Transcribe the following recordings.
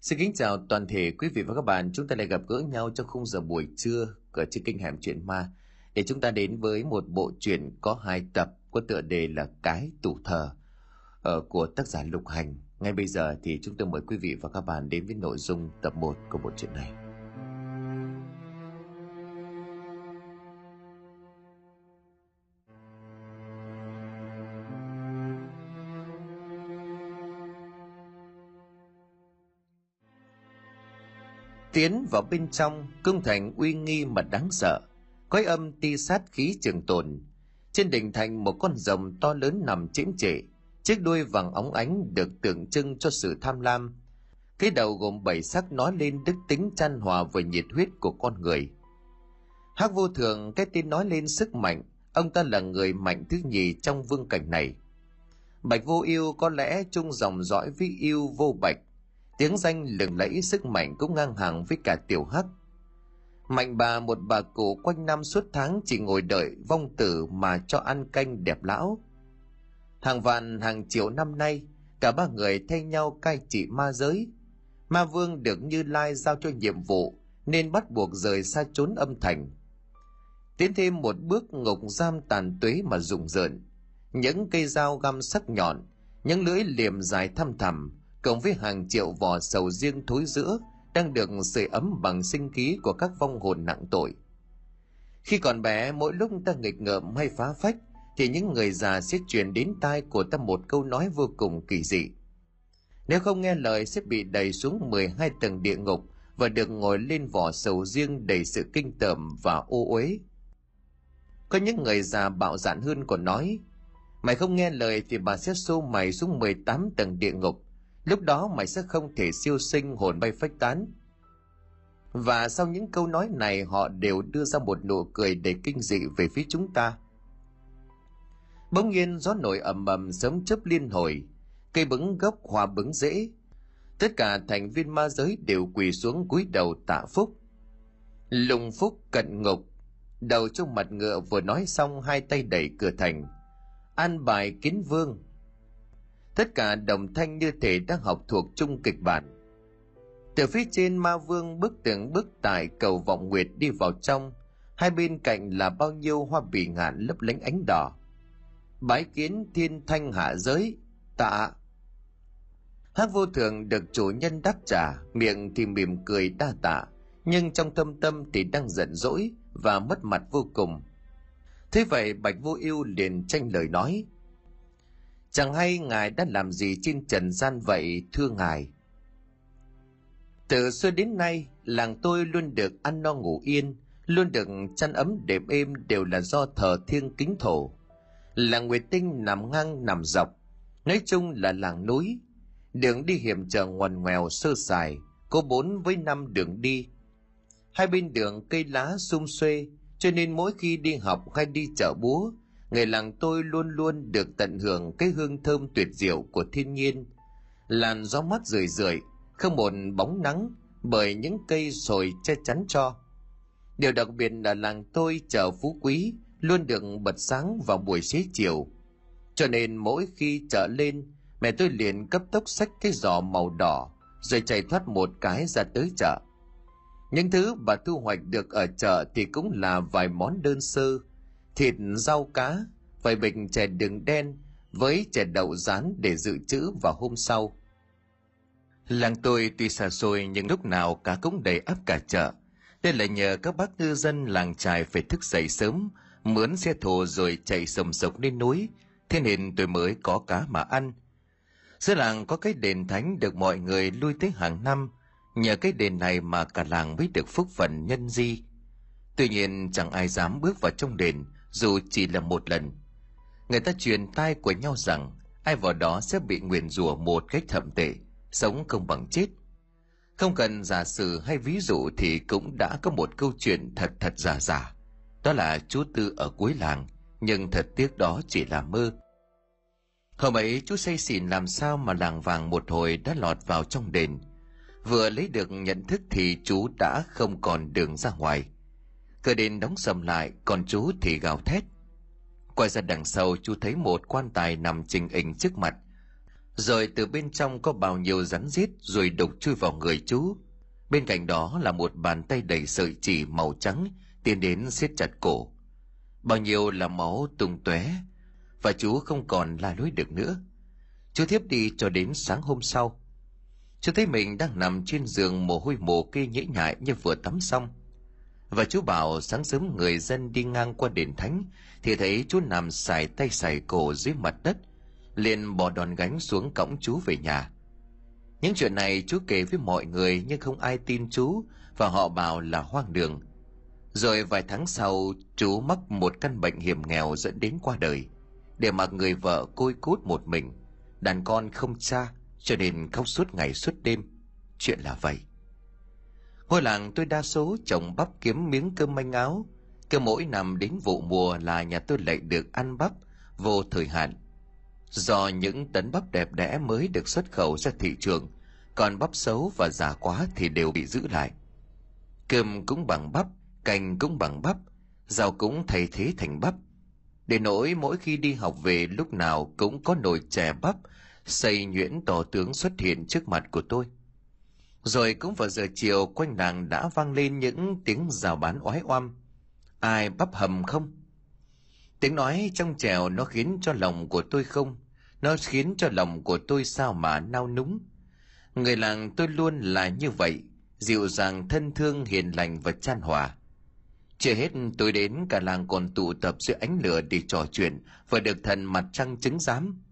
Xin kính chào toàn thể quý vị và các bạn. Chúng ta lại gặp gỡ nhau trong khung giờ buổi trưa ở trên kênh Hẻm Chuyện Ma để chúng ta đến với một bộ truyện có hai tập, có tựa đề là Cái Tủ Thờ ở của tác giả Lục Hành. Ngay bây giờ thì chúng tôi mời quý vị và các bạn đến với nội dung tập 1 của bộ truyện này. Tiến vào bên trong, cung thành uy nghi mà đáng sợ. Quái âm ti sát khí trường tồn. Trên đỉnh thành một con rồng to lớn nằm chiếm trệ. Chiếc đuôi vàng óng ánh được tượng trưng cho sự tham lam. Cái đầu gồm bảy sắc nói lên đức tính chan hòa với nhiệt huyết của con người. Hắc vô thường cái tin nói lên sức mạnh, ông ta là người mạnh thứ nhì trong vương cảnh này. Bạch vô yêu có lẽ chung dòng dõi với yêu vô bạch, tiếng danh lừng lẫy sức mạnh cũng ngang hàng với cả tiểu hắc. Mạnh bà một bà cụ quanh năm suốt tháng chỉ ngồi đợi vong tử mà cho ăn canh đẹp lão. Hàng vạn, hàng triệu năm nay, cả ba người thay nhau cai trị ma giới. Ma vương được như lai giao cho nhiệm vụ nên bắt buộc rời xa trốn âm thành. Tiến thêm một bước, ngục giam tàn tuế mà rùng rợn. Những cây dao găm sắc nhọn, những lưỡi liềm dài thăm thẳm cộng với hàng triệu vỏ sầu riêng thối giữa đang được sưởi ấm bằng sinh khí của các vong hồn nặng tội. Khi còn bé, mỗi lúc ta nghịch ngợm hay phá phách, thì những người già sẽ truyền đến tai của ta một câu nói vô cùng kỳ dị. Nếu không nghe lời sẽ bị đẩy xuống 12 tầng địa ngục và được ngồi lên vỏ sầu riêng đầy sự kinh tởm và ô uế. Có những người già bạo dạn hơn còn nói, mày không nghe lời thì bà sẽ xô mày xuống 18 tầng địa ngục lúc đó mày sẽ không thể siêu sinh hồn bay phách tán. Và sau những câu nói này, họ đều đưa ra một nụ cười đầy kinh dị về phía chúng ta. Bỗng nhiên gió nổi ầm ầm sớm chớp liên hồi, cây bứng gốc hoa bứng rễ. Tất cả thành viên ma giới đều quỳ xuống cúi đầu tạ phúc. Lùng phúc cận ngục, đầu trong mặt ngựa vừa nói xong hai tay đẩy cửa thành. An bài kiến vương tất cả đồng thanh như thể đang học thuộc chung kịch bản. Từ phía trên ma vương bước từng bước tại cầu vọng nguyệt đi vào trong. Hai bên cạnh là bao nhiêu hoa bì ngạn lấp lánh ánh đỏ. Bái kiến thiên thanh hạ giới, tạ. Hát vô thường được chủ nhân đáp trả, miệng thì mỉm cười đa tạ, nhưng trong tâm tâm thì đang giận dỗi và mất mặt vô cùng. Thế vậy bạch vô ưu liền tranh lời nói. Chẳng hay ngài đã làm gì trên trần gian vậy thưa ngài. Từ xưa đến nay, làng tôi luôn được ăn no ngủ yên, luôn được chăn ấm đệm êm đều là do thờ thiêng kính thổ. Làng Nguyệt Tinh nằm ngang nằm dọc, nói chung là làng núi. Đường đi hiểm trở ngoằn ngoèo sơ sài, có bốn với năm đường đi. Hai bên đường cây lá sum xuê, cho nên mỗi khi đi học hay đi chợ búa, người làng tôi luôn luôn được tận hưởng cái hương thơm tuyệt diệu của thiên nhiên. Làn gió mát rười rượi, không một bóng nắng bởi những cây sồi che chắn cho. Điều đặc biệt là làng tôi chợ phú quý luôn được bật sáng vào buổi xế chiều. Cho nên mỗi khi chợ lên, mẹ tôi liền cấp tốc xách cái giỏ màu đỏ rồi chạy thoát một cái ra tới chợ. Những thứ bà thu hoạch được ở chợ thì cũng là vài món đơn sơ thịt rau cá, vài bình chè đường đen với chè đậu rán để dự trữ vào hôm sau. Làng tôi tuy xa xôi nhưng lúc nào cá cũng đầy ắp cả chợ đây là nhờ các bác ngư dân làng trài phải thức dậy sớm, mướn xe thồ rồi chạy sầm sộc lên núi. Thế nên tôi mới có cá mà ăn. Giữa làng có cái đền thánh được mọi người lui tới hàng năm. Nhờ cái đền này mà cả làng mới được phúc phần nhân di. Tuy nhiên chẳng ai dám bước vào trong đền dù chỉ là một lần. Người ta truyền tai của nhau rằng ai vào đó sẽ bị nguyền rủa một cách thậm tệ, sống không bằng chết. Không cần giả sử hay ví dụ thì cũng đã có một câu chuyện thật thật giả giả. Đó là chú tư ở cuối làng, nhưng thật tiếc đó chỉ là mơ. Hôm ấy chú say xỉn làm sao mà làng vàng một hồi đã lọt vào trong đền. Vừa lấy được nhận thức thì chú đã không còn đường ra ngoài cửa đền đóng sầm lại, còn chú thì gào thét. Quay ra đằng sau, chú thấy một quan tài nằm trình hình trước mặt. Rồi từ bên trong có bao nhiêu rắn rít rồi đục chui vào người chú. Bên cạnh đó là một bàn tay đầy sợi chỉ màu trắng, tiến đến siết chặt cổ. Bao nhiêu là máu tung tóe, và chú không còn la lối được nữa. Chú thiếp đi cho đến sáng hôm sau. Chú thấy mình đang nằm trên giường mồ hôi mồ kê nhễ nhại như vừa tắm xong và chú bảo sáng sớm người dân đi ngang qua đền thánh, thì thấy chú nằm xài tay xài cổ dưới mặt đất, liền bỏ đòn gánh xuống cõng chú về nhà. Những chuyện này chú kể với mọi người nhưng không ai tin chú, và họ bảo là hoang đường. Rồi vài tháng sau, chú mắc một căn bệnh hiểm nghèo dẫn đến qua đời, để mặc người vợ côi cút một mình, đàn con không cha, cho nên khóc suốt ngày suốt đêm. Chuyện là vậy ngôi làng tôi đa số trồng bắp kiếm miếng cơm manh áo. Cứ mỗi năm đến vụ mùa là nhà tôi lại được ăn bắp, vô thời hạn. Do những tấn bắp đẹp đẽ mới được xuất khẩu ra thị trường, còn bắp xấu và già quá thì đều bị giữ lại. Cơm cũng bằng bắp, canh cũng bằng bắp, rau cũng thay thế thành bắp. Để nỗi mỗi khi đi học về, lúc nào cũng có nồi chè bắp xây nhuyễn tỏ tướng xuất hiện trước mặt của tôi rồi cũng vào giờ chiều, quanh làng đã vang lên những tiếng rào bán oái oăm. Ai bắp hầm không? Tiếng nói trong trèo nó khiến cho lòng của tôi không, nó khiến cho lòng của tôi sao mà nao núng. Người làng tôi luôn là như vậy, dịu dàng, thân thương, hiền lành và chan hòa. Chưa hết tôi đến, cả làng còn tụ tập dưới ánh lửa để trò chuyện và được thần mặt trăng chứng giám.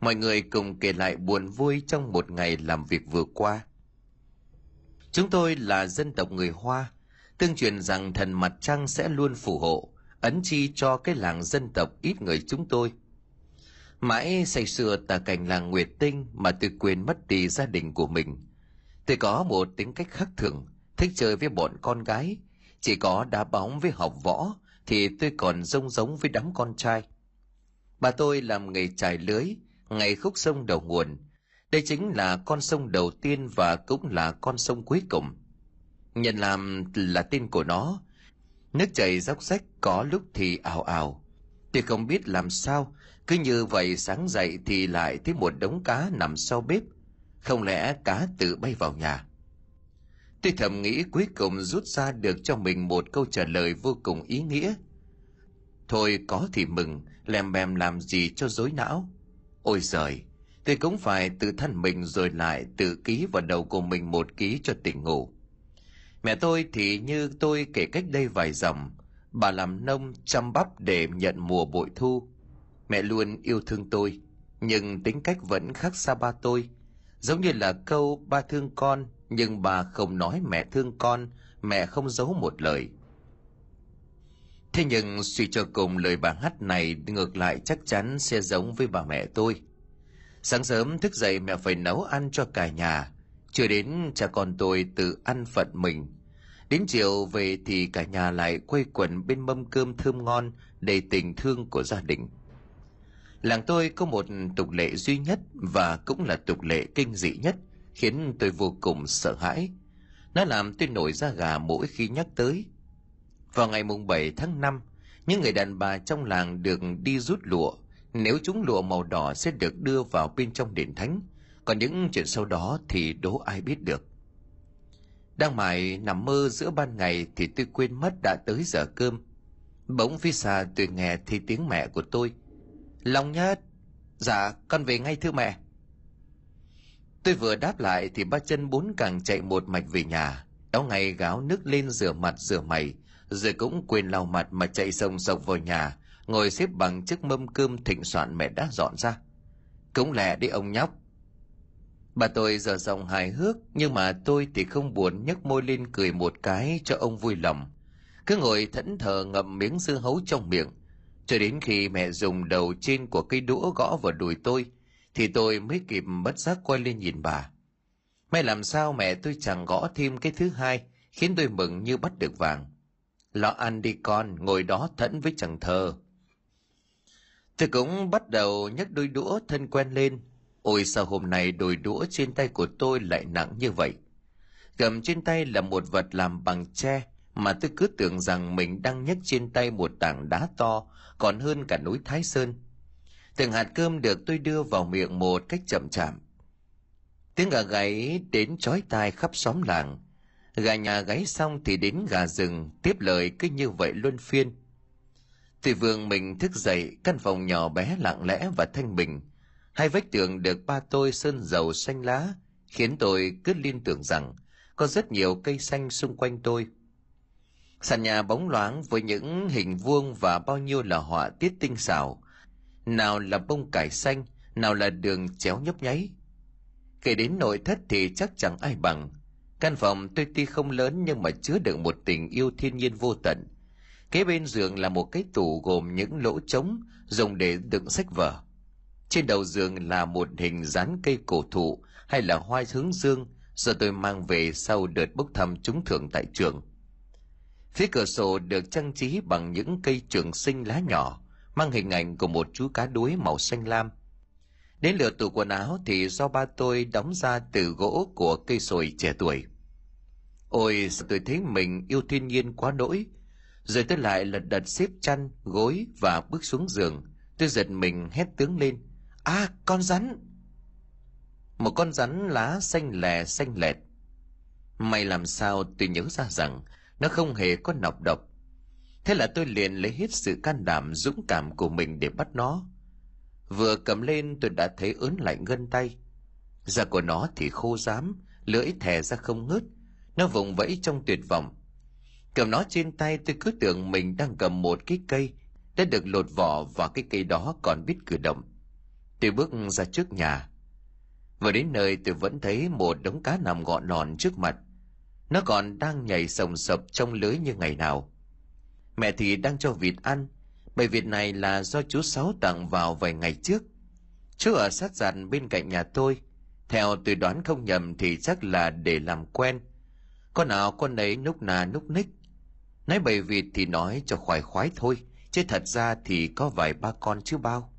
Mọi người cùng kể lại buồn vui trong một ngày làm việc vừa qua chúng tôi là dân tộc người hoa, tương truyền rằng thần mặt trăng sẽ luôn phù hộ, ấn chi cho cái làng dân tộc ít người chúng tôi. Mãi say sưa tà cảnh làng nguyệt tinh mà tôi quên mất đi gia đình của mình. Tôi có một tính cách khác thường, thích chơi với bọn con gái, chỉ có đá bóng với học võ thì tôi còn rông giống với đám con trai. Bà tôi làm nghề trải lưới, ngày khúc sông đầu nguồn đây chính là con sông đầu tiên và cũng là con sông cuối cùng. Nhận làm là tên của nó. Nước chảy dốc rách có lúc thì ảo ảo tôi không biết làm sao, cứ như vậy sáng dậy thì lại thấy một đống cá nằm sau bếp. Không lẽ cá tự bay vào nhà? Tôi thầm nghĩ cuối cùng rút ra được cho mình một câu trả lời vô cùng ý nghĩa. Thôi có thì mừng lèm bèm làm gì cho dối não. Ôi giời! Tôi cũng phải tự thân mình rồi lại tự ký vào đầu của mình một ký cho tỉnh ngủ. Mẹ tôi thì như tôi kể cách đây vài dòng bà làm nông chăm bắp để nhận mùa bội thu. Mẹ luôn yêu thương tôi, nhưng tính cách vẫn khác xa ba tôi. Giống như là câu ba thương con, nhưng bà không nói mẹ thương con, mẹ không giấu một lời. Thế nhưng suy cho cùng lời bà hát này ngược lại chắc chắn sẽ giống với bà mẹ tôi sáng sớm thức dậy mẹ phải nấu ăn cho cả nhà. Chưa đến cha con tôi tự ăn phận mình. Đến chiều về thì cả nhà lại quây quần bên mâm cơm thơm ngon đầy tình thương của gia đình. Làng tôi có một tục lệ duy nhất và cũng là tục lệ kinh dị nhất khiến tôi vô cùng sợ hãi. Nó làm tôi nổi da gà mỗi khi nhắc tới. Vào ngày mùng 7 tháng 5, những người đàn bà trong làng được đi rút lụa nếu chúng lụa màu đỏ sẽ được đưa vào bên trong đền thánh, còn những chuyện sau đó thì đố ai biết được. Đang mải nằm mơ giữa ban ngày thì tôi quên mất đã tới giờ cơm. Bỗng phía xa tôi nghe thấy tiếng mẹ của tôi. Long nhất dạ con về ngay thưa mẹ. Tôi vừa đáp lại thì ba chân bốn càng chạy một mạch về nhà. Áo ngày gáo nước lên rửa mặt rửa mày, rồi cũng quên lau mặt mà chạy sông sộc vào nhà ngồi xếp bằng chiếc mâm cơm thịnh soạn mẹ đã dọn ra. Cũng lẹ đi ông nhóc. Bà tôi giờ giọng hài hước, nhưng mà tôi thì không buồn nhấc môi lên cười một cái cho ông vui lòng. Cứ ngồi thẫn thờ ngậm miếng dưa hấu trong miệng. Cho đến khi mẹ dùng đầu trên của cây đũa gõ vào đùi tôi, thì tôi mới kịp bất giác quay lên nhìn bà. May làm sao mẹ tôi chẳng gõ thêm cái thứ hai, khiến tôi mừng như bắt được vàng. Lo ăn đi con, ngồi đó thẫn với chẳng thơ tôi cũng bắt đầu nhấc đôi đũa thân quen lên. Ôi, sao hôm nay đôi đũa trên tay của tôi lại nặng như vậy? Cầm trên tay là một vật làm bằng tre mà tôi cứ tưởng rằng mình đang nhấc trên tay một tảng đá to, còn hơn cả núi thái sơn. Từng hạt cơm được tôi đưa vào miệng một cách chậm chạp. Tiếng gà gáy đến chói tai khắp xóm làng. Gà nhà gáy xong thì đến gà rừng, tiếp lời cứ như vậy luân phiên. Thủy vương mình thức dậy, căn phòng nhỏ bé lặng lẽ và thanh bình. Hai vách tường được ba tôi sơn dầu xanh lá, khiến tôi cứ liên tưởng rằng có rất nhiều cây xanh xung quanh tôi. Sàn nhà bóng loáng với những hình vuông và bao nhiêu là họa tiết tinh xảo. Nào là bông cải xanh, nào là đường chéo nhấp nháy. Kể đến nội thất thì chắc chẳng ai bằng. Căn phòng tuy tuy không lớn nhưng mà chứa đựng một tình yêu thiên nhiên vô tận kế bên giường là một cái tủ gồm những lỗ trống dùng để đựng sách vở. Trên đầu giường là một hình dán cây cổ thụ hay là hoa hướng dương do tôi mang về sau đợt bốc thăm trúng thưởng tại trường. Phía cửa sổ được trang trí bằng những cây trường sinh lá nhỏ, mang hình ảnh của một chú cá đuối màu xanh lam. Đến lượt tủ quần áo thì do ba tôi đóng ra từ gỗ của cây sồi trẻ tuổi. Ôi tôi thấy mình yêu thiên nhiên quá đỗi rồi tôi lại lật đật xếp chăn, gối và bước xuống giường. Tôi giật mình hét tướng lên. À con rắn! Một con rắn lá xanh lè, xanh lẹt. May làm sao tôi nhớ ra rằng nó không hề có nọc độc. Thế là tôi liền lấy hết sự can đảm, dũng cảm của mình để bắt nó. Vừa cầm lên, tôi đã thấy ớn lạnh gân tay. Da của nó thì khô rám, lưỡi thè ra không ngớt. Nó vùng vẫy trong tuyệt vọng cầm nó trên tay, tôi cứ tưởng mình đang cầm một cái cây, đã được lột vỏ và cái cây đó còn biết cử động. Tôi bước ra trước nhà. Vừa đến nơi, tôi vẫn thấy một đống cá nằm gọn lòn trước mặt. Nó còn đang nhảy sồng sập trong lưới như ngày nào. Mẹ thì đang cho vịt ăn. Bầy vịt này là do chú sáu tặng vào vài ngày trước. Chú ở sát dàn bên cạnh nhà tôi. Theo tôi đoán không nhầm thì chắc là để làm quen. Con nào con ấy núp nà núp ních nói bầy vịt thì nói cho khoái khoái thôi, chứ thật ra thì có vài ba con chứ bao.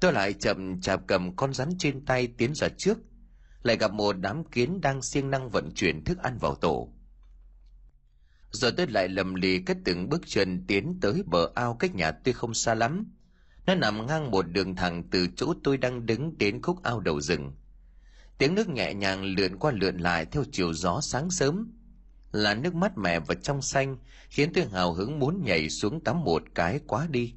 Tôi lại chậm chạp cầm con rắn trên tay tiến ra trước, lại gặp một đám kiến đang siêng năng vận chuyển thức ăn vào tổ. Rồi tôi lại lầm lì cất từng bước chân tiến tới bờ ao cách nhà tôi không xa lắm. Nó nằm ngang một đường thẳng từ chỗ tôi đang đứng đến khúc ao đầu rừng. Tiếng nước nhẹ nhàng lượn qua lượn lại theo chiều gió sáng sớm là nước mắt mẹ và trong xanh, khiến tôi hào hứng muốn nhảy xuống tắm một cái quá đi.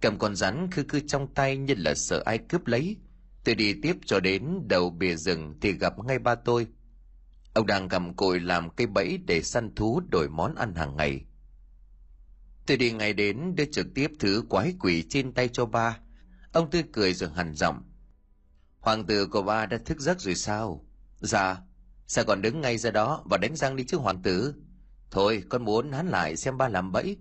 Cầm con rắn khư khư trong tay như là sợ ai cướp lấy. Tôi đi tiếp cho đến đầu bìa rừng thì gặp ngay ba tôi. Ông đang cầm cội làm cây bẫy để săn thú đổi món ăn hàng ngày. Tôi đi ngay đến đưa trực tiếp thứ quái quỷ trên tay cho ba. Ông tươi cười rồi hằn giọng. Hoàng tử của ba đã thức giấc rồi sao? Dạ sao còn đứng ngay ra đó và đánh răng đi chứ hoàng tử. Thôi, con muốn hắn lại xem ba làm bẫy.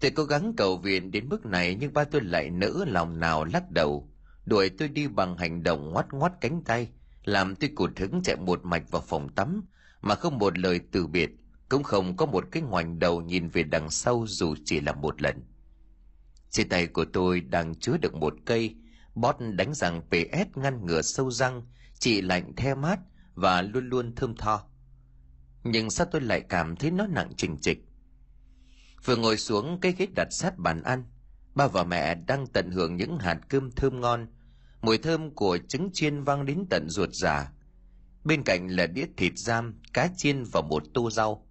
Tôi cố gắng cầu viện đến mức này, nhưng ba tôi lại nỡ lòng nào lắc đầu. Đuổi tôi đi bằng hành động ngoắt ngoắt cánh tay, làm tôi cụt hứng chạy một mạch vào phòng tắm, mà không một lời từ biệt, cũng không có một cái ngoảnh đầu nhìn về đằng sau dù chỉ là một lần. Trên tay của tôi đang chứa được một cây bót đánh rằng ps ngăn ngừa sâu răng chị lạnh the mát và luôn luôn thơm tho. Nhưng sao tôi lại cảm thấy nó nặng trình trịch? Vừa ngồi xuống cái ghế đặt sát bàn ăn, ba và mẹ đang tận hưởng những hạt cơm thơm ngon. Mùi thơm của trứng chiên vang đến tận ruột già. Bên cạnh là đĩa thịt giam, cá chiên và một tô rau.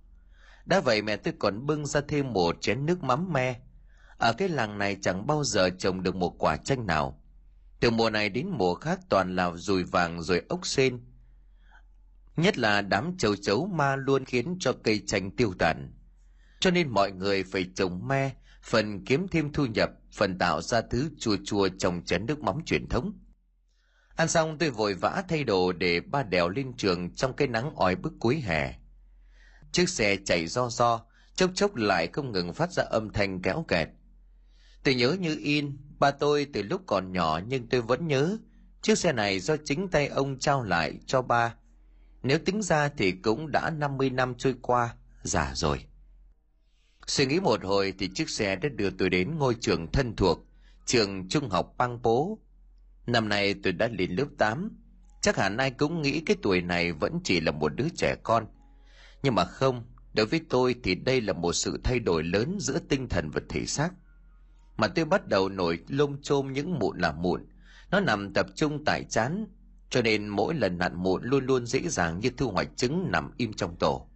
Đã vậy mẹ tôi còn bưng ra thêm một chén nước mắm me. Ở cái làng này chẳng bao giờ trồng được một quả chanh nào. Từ mùa này đến mùa khác toàn là rùi vàng rồi ốc sên nhất là đám châu chấu ma luôn khiến cho cây chanh tiêu tàn. Cho nên mọi người phải trồng me, phần kiếm thêm thu nhập, phần tạo ra thứ chua chua trong chén nước mắm truyền thống. Ăn xong tôi vội vã thay đồ để ba đèo lên trường trong cái nắng oi bức cuối hè. Chiếc xe chạy do do, chốc chốc lại không ngừng phát ra âm thanh kéo kẹt. Tôi nhớ như in, ba tôi từ lúc còn nhỏ nhưng tôi vẫn nhớ, chiếc xe này do chính tay ông trao lại cho ba nếu tính ra thì cũng đã 50 năm trôi qua già rồi Suy nghĩ một hồi thì chiếc xe đã đưa tôi đến ngôi trường thân thuộc, trường trung học bang Bố. Năm nay tôi đã lên lớp 8, chắc hẳn ai cũng nghĩ cái tuổi này vẫn chỉ là một đứa trẻ con. Nhưng mà không, đối với tôi thì đây là một sự thay đổi lớn giữa tinh thần và thể xác. mà tôi bắt đầu nổi lông chôm những mụn là mụn nó nằm tập trung tại chán cho nên mỗi lần nặn mụn luôn luôn dễ dàng như thu hoạch trứng nằm im trong tổ.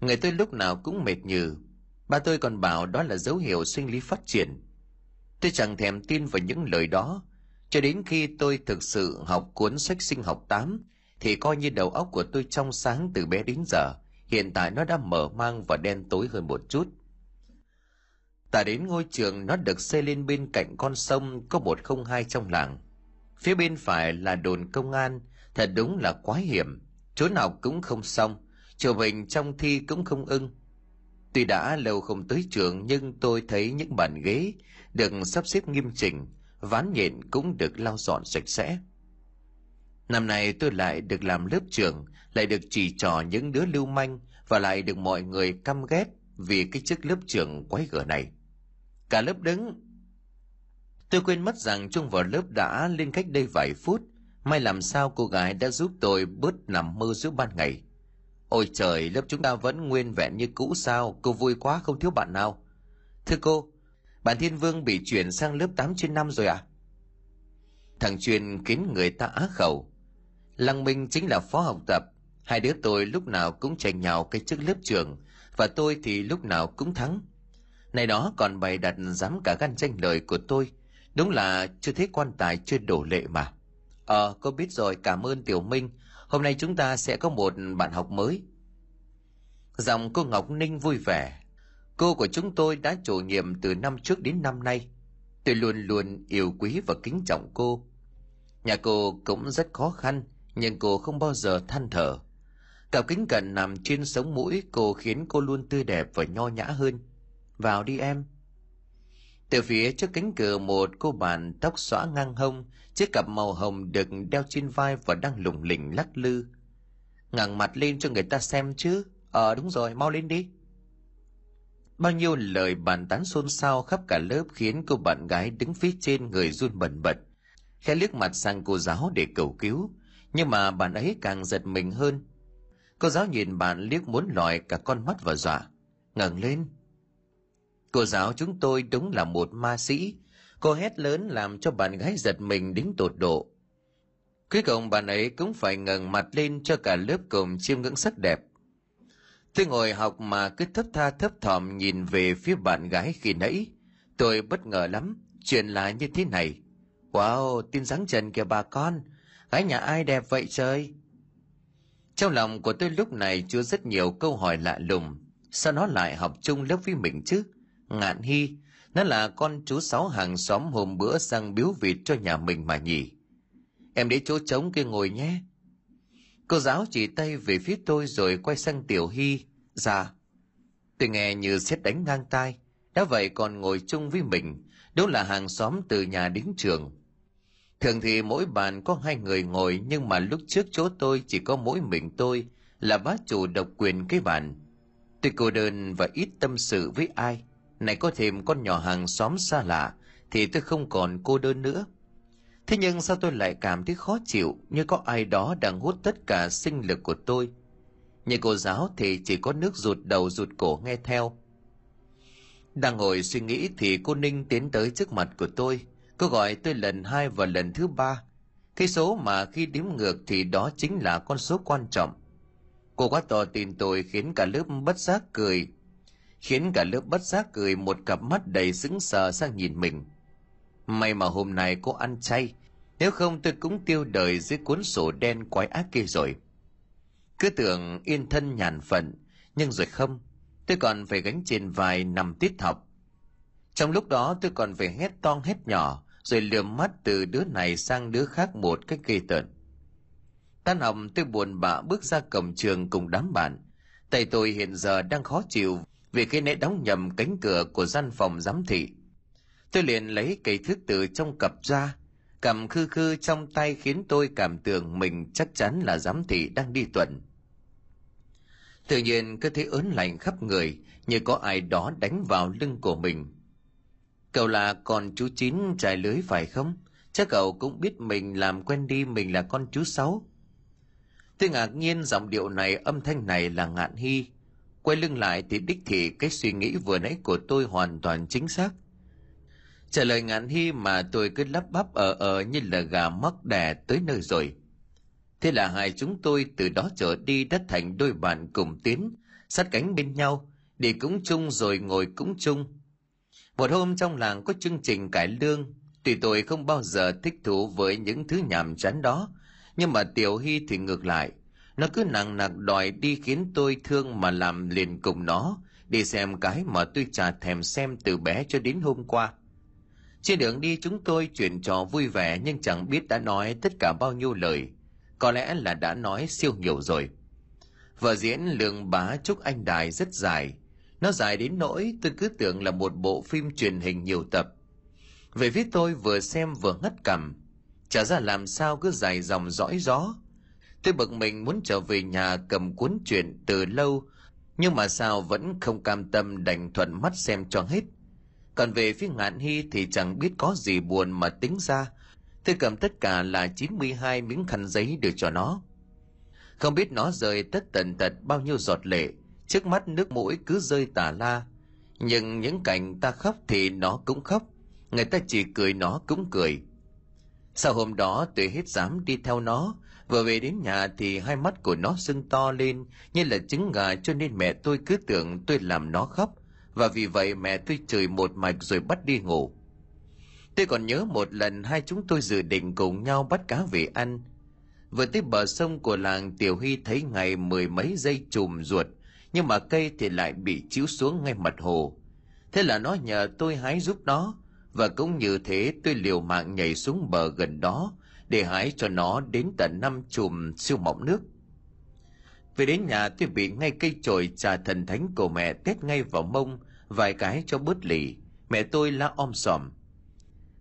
Người tôi lúc nào cũng mệt nhừ. Ba tôi còn bảo đó là dấu hiệu sinh lý phát triển. Tôi chẳng thèm tin vào những lời đó. Cho đến khi tôi thực sự học cuốn sách sinh học 8 thì coi như đầu óc của tôi trong sáng từ bé đến giờ. Hiện tại nó đã mở mang và đen tối hơn một chút. Ta đến ngôi trường nó được xây lên bên cạnh con sông có một không hai trong làng phía bên phải là đồn công an. Thật đúng là quá hiểm. Chỗ nào cũng không xong. Chùa mình trong thi cũng không ưng. Tuy đã lâu không tới trường, nhưng tôi thấy những bàn ghế được sắp xếp nghiêm chỉnh, ván nhện cũng được lau dọn sạch sẽ. Năm nay tôi lại được làm lớp trưởng, lại được chỉ trò những đứa lưu manh và lại được mọi người căm ghét vì cái chức lớp trưởng quái gở này. Cả lớp đứng tôi quên mất rằng trung vào lớp đã lên cách đây vài phút. May làm sao cô gái đã giúp tôi bớt nằm mơ giữa ban ngày. Ôi trời, lớp chúng ta vẫn nguyên vẹn như cũ sao? Cô vui quá, không thiếu bạn nào. Thưa cô, bạn thiên vương bị chuyển sang lớp 8 trên 5 rồi à thằng truyền khiến người ta á khẩu. Lăng minh chính là phó học tập. Hai đứa tôi lúc nào cũng tranh nhau cái chức lớp trưởng và tôi thì lúc nào cũng thắng. Này đó còn bày đặt dám cả gan tranh lời của tôi đúng là chưa thấy quan tài, chưa đổ lệ mà. Ờ cô biết rồi, cảm ơn tiểu minh. Hôm nay chúng ta sẽ có một bạn học mới. Giọng cô ngọc ninh vui vẻ. Cô của chúng tôi đã chủ nhiệm từ năm trước đến năm nay. Tôi luôn luôn yêu quý và kính trọng cô. Nhà cô cũng rất khó khăn, nhưng cô không bao giờ than thở. Cặp kính cận nằm trên sống mũi cô khiến cô luôn tươi đẹp và nho nhã hơn. Vào đi em từ phía trước cánh cửa, một cô bạn tóc xõa ngang hông, chiếc cặp màu hồng được đeo trên vai và đang lủng lỉnh lắc lư. Ngẩng mặt lên cho người ta xem chứ. Ờ đúng rồi, mau lên đi. Bao nhiêu lời bàn tán xôn xao khắp cả lớp khiến cô bạn gái đứng phía trên người run bần bật, khẽ liếc mặt sang cô giáo để cầu cứu. Nhưng mà bạn ấy càng giật mình hơn. Cô giáo nhìn bạn liếc muốn lòi cả con mắt và dọa. Ngẩng lên cô giáo chúng tôi đúng là một ma sĩ. Cô hét lớn làm cho bạn gái giật mình đến tột độ. Cuối cùng bạn ấy cũng phải ngẩng mặt lên cho cả lớp cùng chiêm ngưỡng sắc đẹp. Tôi ngồi học mà cứ thấp tha thấp thỏm nhìn về phía bạn gái khi nãy. Tôi bất ngờ lắm, chuyện là như thế này. Wow, tin dáng trần kìa bà con. Gái nhà ai đẹp vậy trời? Trong lòng của tôi lúc này chứa rất nhiều câu hỏi lạ lùng. Sao nó lại học chung lớp với mình chứ? Ngạn hy, nó là con chú sáu hàng xóm hôm bữa sang biếu vịt cho nhà mình mà nhỉ. Em để chỗ trống kia ngồi nhé. Cô giáo chỉ tay về phía tôi rồi quay sang tiểu hy. Dạ. Tôi nghe như xét đánh ngang tai. Đã vậy còn ngồi chung với mình. Đó là hàng xóm từ nhà đến trường. Thường thì mỗi bàn có hai người ngồi, nhưng mà lúc trước chỗ tôi chỉ có mỗi mình tôi là bá chủ độc quyền cái bàn. Tôi cô đơn và ít tâm sự với ai này có thêm con nhỏ hàng xóm xa lạ, thì tôi không còn cô đơn nữa. Thế nhưng sao tôi lại cảm thấy khó chịu như có ai đó đang hút tất cả sinh lực của tôi? Như cô giáo thì chỉ có nước rụt đầu rụt cổ nghe theo. Đang ngồi suy nghĩ thì cô ninh tiến tới trước mặt của tôi. Cô gọi tôi lần hai và lần thứ ba. Cái số mà khi đếm ngược thì đó chính là con số quan trọng. Cô quá to tin tôi khiến cả lớp bất giác cười khiến cả lớp bất giác cười một cặp mắt đầy sững sờ sang nhìn mình. May mà hôm nay cô ăn chay, nếu không tôi cũng tiêu đời dưới cuốn sổ đen quái ác kia rồi. Cứ tưởng yên thân nhàn phận, nhưng rồi không, tôi còn phải gánh trên vài năm tiết học. Trong lúc đó tôi còn phải hét to hét nhỏ, rồi lườm mắt từ đứa này sang đứa khác một cách gây tợn. tan học, tôi buồn bã bước ra cổng trường cùng đám bạn. Tay tôi hiện giờ đang khó chịu vì cái nãy đóng nhầm cánh cửa của gian phòng giám thị. Tôi liền lấy cây thước từ trong cặp ra, cầm khư khư trong tay khiến tôi cảm tưởng mình chắc chắn là giám thị đang đi tuần. Tự nhiên cứ thấy ớn lạnh khắp người, như có ai đó đánh vào lưng của mình. Cậu là con chú chín trải lưới phải không? Chắc cậu cũng biết mình làm quen đi mình là con chú sáu. Tôi ngạc nhiên giọng điệu này, âm thanh này là ngạn hy quay lưng lại thì đích thị cái suy nghĩ vừa nãy của tôi hoàn toàn chính xác Trả lời ngạn hy mà tôi cứ lắp bắp ở ở như là gà mắc đẻ tới nơi rồi. Thế là hai chúng tôi từ đó trở đi đã thành đôi bạn cùng tiến, sát cánh bên nhau, đi cũng chung rồi ngồi cũng chung. Một hôm trong làng có chương trình cải lương, tuy tôi không bao giờ thích thú với những thứ nhàm chán đó, nhưng mà Tiểu Hy thì ngược lại. Nó cứ nặng nặc đòi đi khiến tôi thương mà làm liền cùng nó, đi xem cái mà tôi chả thèm xem từ bé cho đến hôm qua. Trên đường đi chúng tôi chuyện trò vui vẻ nhưng chẳng biết đã nói tất cả bao nhiêu lời. Có lẽ là đã nói siêu nhiều rồi. Vở diễn lường Bá Trúc Anh Đài rất dài. Nó dài đến nỗi tôi cứ tưởng là một bộ phim truyền hình nhiều tập. Về phía tôi vừa xem vừa ngất cằm. Chả ra làm sao cứ dài dòng dõi gió. Tôi bực mình muốn trở về nhà cầm cuốn truyện từ lâu, nhưng mà sao vẫn không cam tâm đành thuận mắt xem cho hết. Còn về phía ngạn hy thì chẳng biết có gì buồn mà tính ra. Tôi cầm tất cả là 92 miếng khăn giấy được cho nó. Không biết nó rơi tất tần tật bao nhiêu giọt lệ, trước mắt nước mũi cứ rơi tả la. Nhưng những cảnh ta khóc thì nó cũng khóc, người ta chỉ cười nó cũng cười. Sau hôm đó tôi hết dám đi theo nó, vừa về đến nhà thì hai mắt của nó sưng to lên như là trứng gà cho nên mẹ tôi cứ tưởng tôi làm nó khóc và vì vậy mẹ tôi chửi một mạch rồi bắt đi ngủ. Tôi còn nhớ một lần hai chúng tôi dự định cùng nhau bắt cá về ăn. Vừa tới bờ sông của làng Tiểu Hy thấy ngày mười mấy giây chùm ruột, nhưng mà cây thì lại bị chiếu xuống ngay mặt hồ. Thế là nó nhờ tôi hái giúp nó, và cũng như thế tôi liều mạng nhảy xuống bờ gần đó để hái cho nó đến tận năm chùm siêu mỏng nước. Về đến nhà tôi bị ngay cây chổi trà thần thánh của mẹ tét ngay vào mông, vài cái cho bớt lì. Mẹ tôi la om sòm.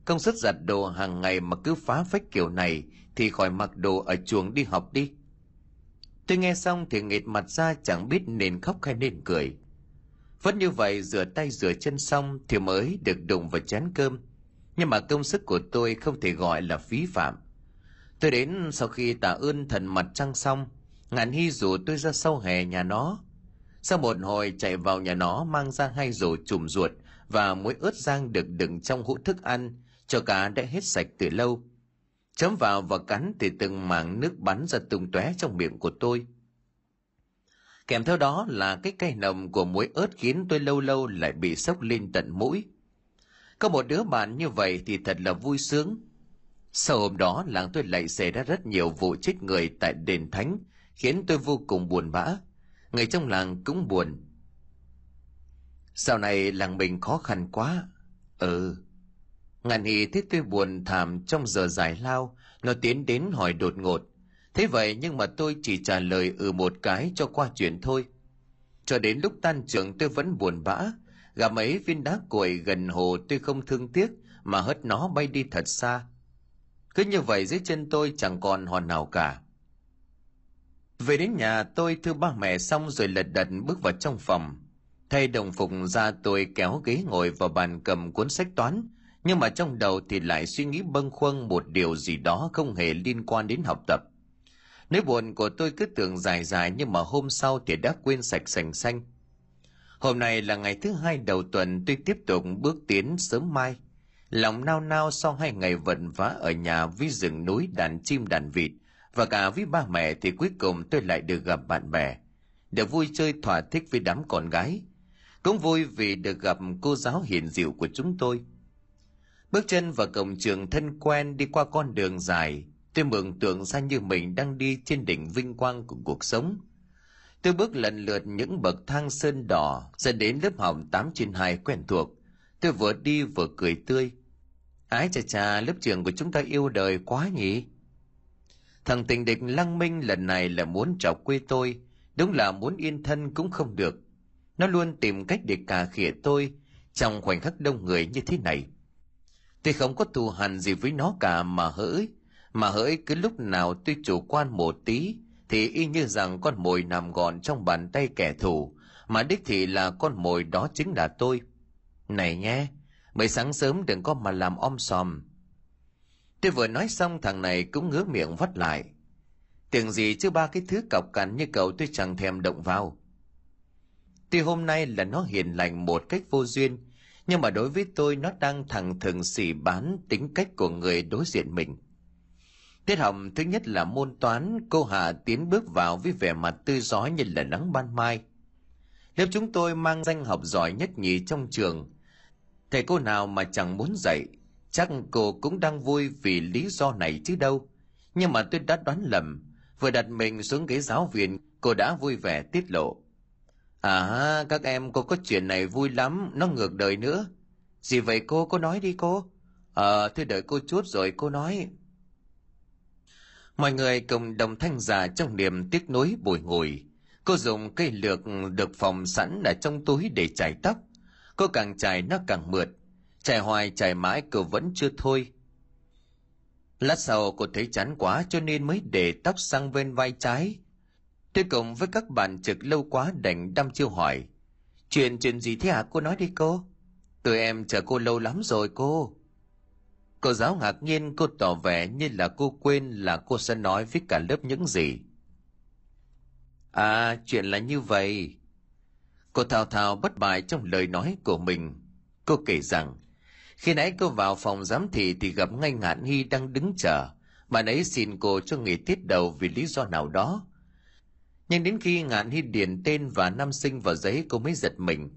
Công suất giặt đồ hàng ngày mà cứ phá phách kiểu này thì khỏi mặc đồ ở chuồng đi học đi. Tôi nghe xong thì nghệt mặt ra chẳng biết nên khóc hay nên cười. Vẫn như vậy rửa tay rửa chân xong thì mới được đụng vào chén cơm. Nhưng mà công sức của tôi không thể gọi là phí phạm. Tôi đến sau khi tạ ơn thần mặt trăng xong, ngạn hy rủ tôi ra sau hè nhà nó. Sau một hồi chạy vào nhà nó mang ra hai rổ chùm ruột và muối ớt rang được đựng trong hũ thức ăn, cho cá đã hết sạch từ lâu. Chấm vào và cắn thì từng mảng nước bắn ra tung tóe trong miệng của tôi. Kèm theo đó là cái cay nồng của muối ớt khiến tôi lâu lâu lại bị sốc lên tận mũi. Có một đứa bạn như vậy thì thật là vui sướng. Sau hôm đó làng tôi lại xảy ra rất nhiều vụ chết người tại đền thánh, khiến tôi vô cùng buồn bã. Người trong làng cũng buồn. Sau này làng mình khó khăn quá. Ừ. Ngàn hì thấy tôi buồn thảm trong giờ giải lao, nó tiến đến hỏi đột ngột. Thế vậy nhưng mà tôi chỉ trả lời ừ một cái cho qua chuyện thôi. Cho đến lúc tan trường tôi vẫn buồn bã, gặp mấy viên đá cuội gần hồ tôi không thương tiếc mà hất nó bay đi thật xa. Cứ như vậy dưới chân tôi chẳng còn hòn nào cả. Về đến nhà tôi thưa ba mẹ xong rồi lật đật bước vào trong phòng. Thay đồng phục ra tôi kéo ghế ngồi vào bàn cầm cuốn sách toán, nhưng mà trong đầu thì lại suy nghĩ bâng khuâng một điều gì đó không hề liên quan đến học tập. Nỗi buồn của tôi cứ tưởng dài dài nhưng mà hôm sau thì đã quên sạch sành xanh. Hôm nay là ngày thứ hai đầu tuần tôi tiếp tục bước tiến sớm mai. Lòng nao nao sau hai ngày vận vã ở nhà với rừng núi đàn chim đàn vịt và cả với ba mẹ thì cuối cùng tôi lại được gặp bạn bè. Được vui chơi thỏa thích với đám con gái. Cũng vui vì được gặp cô giáo hiền dịu của chúng tôi. Bước chân vào cổng trường thân quen đi qua con đường dài, tôi mường tượng ra như mình đang đi trên đỉnh vinh quang của cuộc sống. Tôi bước lần lượt những bậc thang sơn đỏ dẫn đến lớp học 8 trên 2 quen thuộc. Tôi vừa đi vừa cười tươi. Ái chà chà, lớp trưởng của chúng ta yêu đời quá nhỉ? Thằng tình địch lăng minh lần này là muốn chọc quê tôi, đúng là muốn yên thân cũng không được. Nó luôn tìm cách để cà khịa tôi trong khoảnh khắc đông người như thế này. Tôi không có thù hằn gì với nó cả mà hỡi, mà hỡi cứ lúc nào tôi chủ quan một tí thì y như rằng con mồi nằm gọn trong bàn tay kẻ thù, mà đích thị là con mồi đó chính là tôi. Này nhé, mấy sáng sớm đừng có mà làm om sòm. Tôi vừa nói xong thằng này cũng ngứa miệng vắt lại. Tưởng gì chứ ba cái thứ cọc cằn như cậu tôi chẳng thèm động vào. Tuy hôm nay là nó hiền lành một cách vô duyên, nhưng mà đối với tôi nó đang thẳng thừng xỉ bán tính cách của người đối diện mình tiết học thứ nhất là môn toán cô hà tiến bước vào với vẻ mặt tươi giói như là nắng ban mai lớp chúng tôi mang danh học giỏi nhất nhì trong trường thầy cô nào mà chẳng muốn dạy chắc cô cũng đang vui vì lý do này chứ đâu. Nhưng mà tôi đã đoán lầm vừa đặt mình xuống ghế giáo viên cô đã vui vẻ tiết lộ. À các em cô có chuyện này vui lắm nó ngược đời nữa. Gì vậy cô? Cô nói đi cô. Ờ à, thôi đợi cô chút rồi cô nói. Mọi người cùng đồng thanh giả trong niềm tiếc nuối bồi ngồi cô dùng cây lược được phòng sẵn ở trong túi để chải tóc cô càng chải nó càng mượt. Chải hoài chải mãi cô vẫn chưa thôi. Lát sau cô thấy chán quá cho nên mới để tóc sang bên vai trái. Tôi cùng với các bạn trực lâu quá đành đăm chiêu hỏi, chuyện chuyện gì thế hả à? cô nói đi cô? Tụi em chờ cô lâu lắm rồi cô. Cô giáo ngạc nhiên, cô tỏ vẻ như là cô quên là cô sẽ nói với cả lớp những gì. À chuyện là như vậy cô thao thao bất bại trong lời nói của mình. Cô kể rằng, khi nãy cô vào phòng giám thị thì gặp ngay ngạn hy đang đứng chờ. Bạn ấy xin cô cho nghỉ tiết đầu vì lý do nào đó. Nhưng đến khi ngạn hy điền tên và năm sinh vào giấy, cô mới giật mình.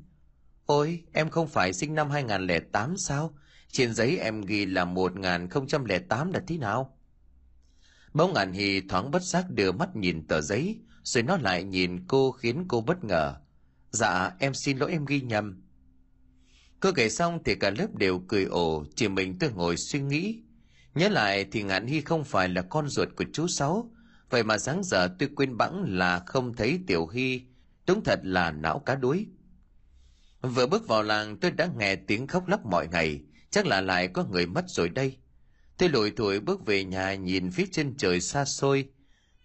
Ôi, em không phải sinh năm 2008 sao? Trên giấy em ghi là 1008 là thế nào? Bỗng ngạn hy thoáng bất giác đưa mắt nhìn tờ giấy, rồi nó lại nhìn cô khiến cô bất ngờ dạ em xin lỗi em ghi nhầm Cô kể xong thì cả lớp đều cười ồ, chỉ mình tôi ngồi suy nghĩ. Nhớ lại thì Ngạn Hy không phải là con ruột của chú Sáu, vậy mà sáng giờ tôi quên bẵng là không thấy Tiểu Hy, đúng thật là não cá đuối. Vừa bước vào làng tôi đã nghe tiếng khóc lóc mọi ngày, chắc là lại có người mất rồi đây. Tôi lủi thủi bước về nhà nhìn phía trên trời xa xôi.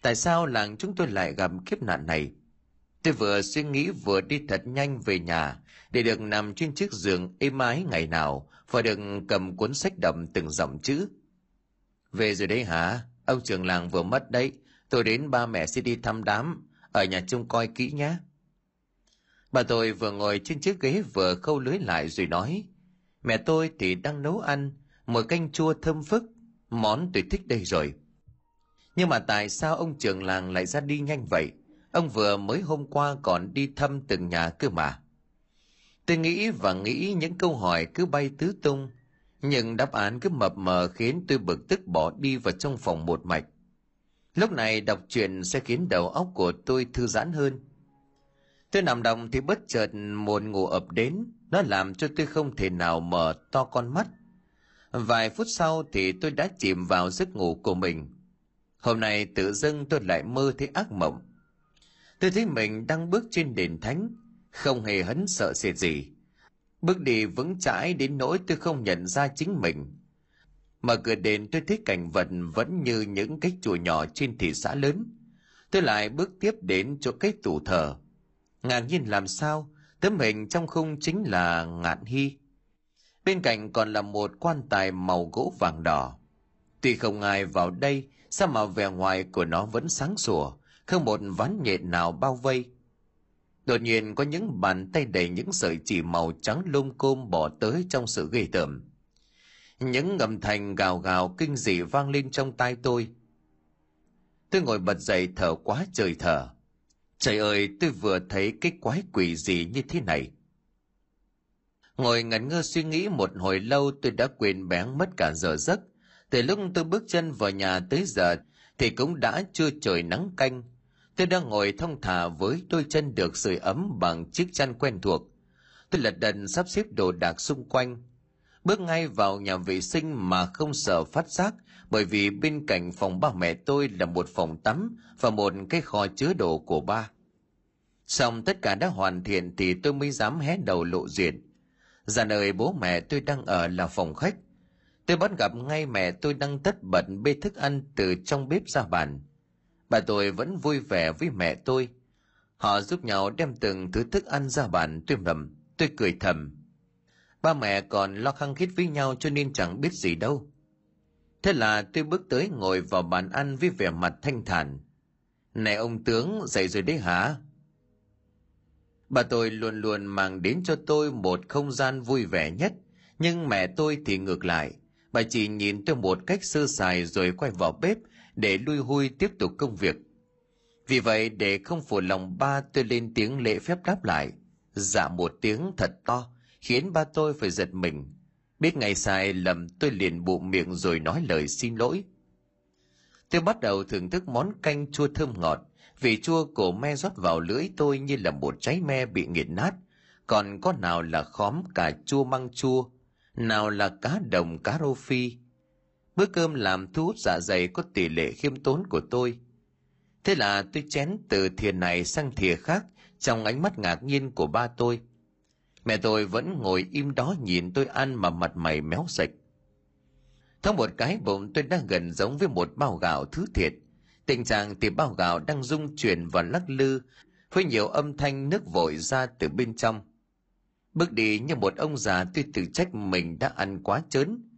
Tại sao làng chúng tôi lại gặp kiếp nạn này? Tôi vừa suy nghĩ vừa đi thật nhanh về nhà để được nằm trên chiếc giường êm ái ngày nào và được cầm cuốn sách đậm từng dòng chữ. Về rồi đấy hả? Ông trưởng làng vừa mất đấy. Tôi đến ba mẹ sẽ đi thăm đám. Ở nhà trông coi kỹ nhé. Bà tôi vừa ngồi trên chiếc ghế vừa khâu lưới lại rồi nói. Mẹ tôi thì đang nấu ăn, một canh chua thơm phức. Món tôi thích đây rồi. Nhưng mà tại sao ông trưởng làng lại ra đi nhanh vậy? Ông vừa mới hôm qua còn đi thăm từng nhà cơ mà. Tôi nghĩ và nghĩ những câu hỏi cứ bay tứ tung, nhưng đáp án cứ mập mờ khiến tôi bực tức bỏ đi vào trong phòng một mạch. Lúc này đọc truyện sẽ khiến đầu óc của tôi thư giãn hơn. Tôi nằm đồng thì bất chợt một ngủ ập đến, nó làm cho tôi không thể nào mở to con mắt. Vài phút sau thì tôi đã chìm vào giấc ngủ của mình. Hôm nay tự dưng tôi lại mơ thấy ác mộng. Tôi thấy mình đang bước trên đền thánh, không hề hấn sợ sệt gì. Bước đi vững chãi đến nỗi tôi không nhận ra chính mình. Mở cửa đền tôi thấy cảnh vật vẫn như những cái chùa nhỏ trên thị xã lớn. Tôi lại bước tiếp đến chỗ cái tủ thờ. Ngạc nhiên làm sao, tấm hình trong khung chính là ngạn hy. Bên cạnh còn là một quan tài màu gỗ vàng đỏ. Tuy không ai vào đây, sao mà vẻ ngoài của nó vẫn sáng sủa, không một ván nhện nào bao vây Đột nhiên có những bàn tay đầy những sợi chỉ màu trắng lôm côm bỏ tới trong sự ghê tởm. Những ngầm thành gào gào kinh dị vang lên trong tai tôi. Tôi ngồi bật dậy thở quá trời thở. Trời ơi, tôi vừa thấy cái quái quỷ gì như thế này. Ngồi ngẩn ngơ suy nghĩ một hồi lâu tôi đã quên bén mất cả giờ giấc. Từ lúc tôi bước chân vào nhà tới giờ thì cũng đã chưa trời nắng canh Tôi đang ngồi thong thả với đôi chân được sưởi ấm bằng chiếc chăn quen thuộc. Tôi lật đần sắp xếp đồ đạc xung quanh. Bước ngay vào nhà vệ sinh mà không sợ phát giác, bởi vì bên cạnh phòng ba mẹ tôi là một phòng tắm và một cái kho chứa đồ của ba. Xong tất cả đã hoàn thiện thì tôi mới dám hé đầu lộ diện. Ra nơi bố mẹ tôi đang ở là phòng khách. Tôi bắt gặp ngay mẹ tôi đang tất bật bê thức ăn từ trong bếp ra bàn. Bà tôi vẫn vui vẻ với mẹ tôi. Họ giúp nhau đem từng thứ thức ăn ra bàn tôi mầm, tôi cười thầm. Ba mẹ còn lo khăng khít với nhau cho nên chẳng biết gì đâu. Thế là tôi bước tới ngồi vào bàn ăn với vẻ mặt thanh thản. Này ông tướng, dậy rồi đấy hả? Bà tôi luôn luôn mang đến cho tôi một không gian vui vẻ nhất, nhưng mẹ tôi thì ngược lại. Bà chỉ nhìn tôi một cách sơ sài rồi quay vào bếp để lui hui tiếp tục công việc. Vì vậy để không phụ lòng ba tôi lên tiếng lễ phép đáp lại. giả một tiếng thật to, khiến ba tôi phải giật mình. Biết ngày sai lầm tôi liền bụng miệng rồi nói lời xin lỗi. Tôi bắt đầu thưởng thức món canh chua thơm ngọt, vị chua cổ me rót vào lưỡi tôi như là một trái me bị nghiền nát, còn có nào là khóm cà chua măng chua, nào là cá đồng cá rô phi. Bữa cơm làm thu hút dạ dày có tỷ lệ khiêm tốn của tôi. Thế là tôi chén từ thìa này sang thìa khác, trong ánh mắt ngạc nhiên của ba tôi. Mẹ tôi vẫn ngồi im đó nhìn tôi ăn mà mặt mày méo sạch. Thông một cái bụng tôi đang gần giống với một bao gạo thứ thiệt. Tình trạng thì bao gạo đang rung chuyển và lắc lư, với nhiều âm thanh nước vội ra từ bên trong. Bước đi như một ông già tôi tự trách mình đã ăn quá chớn.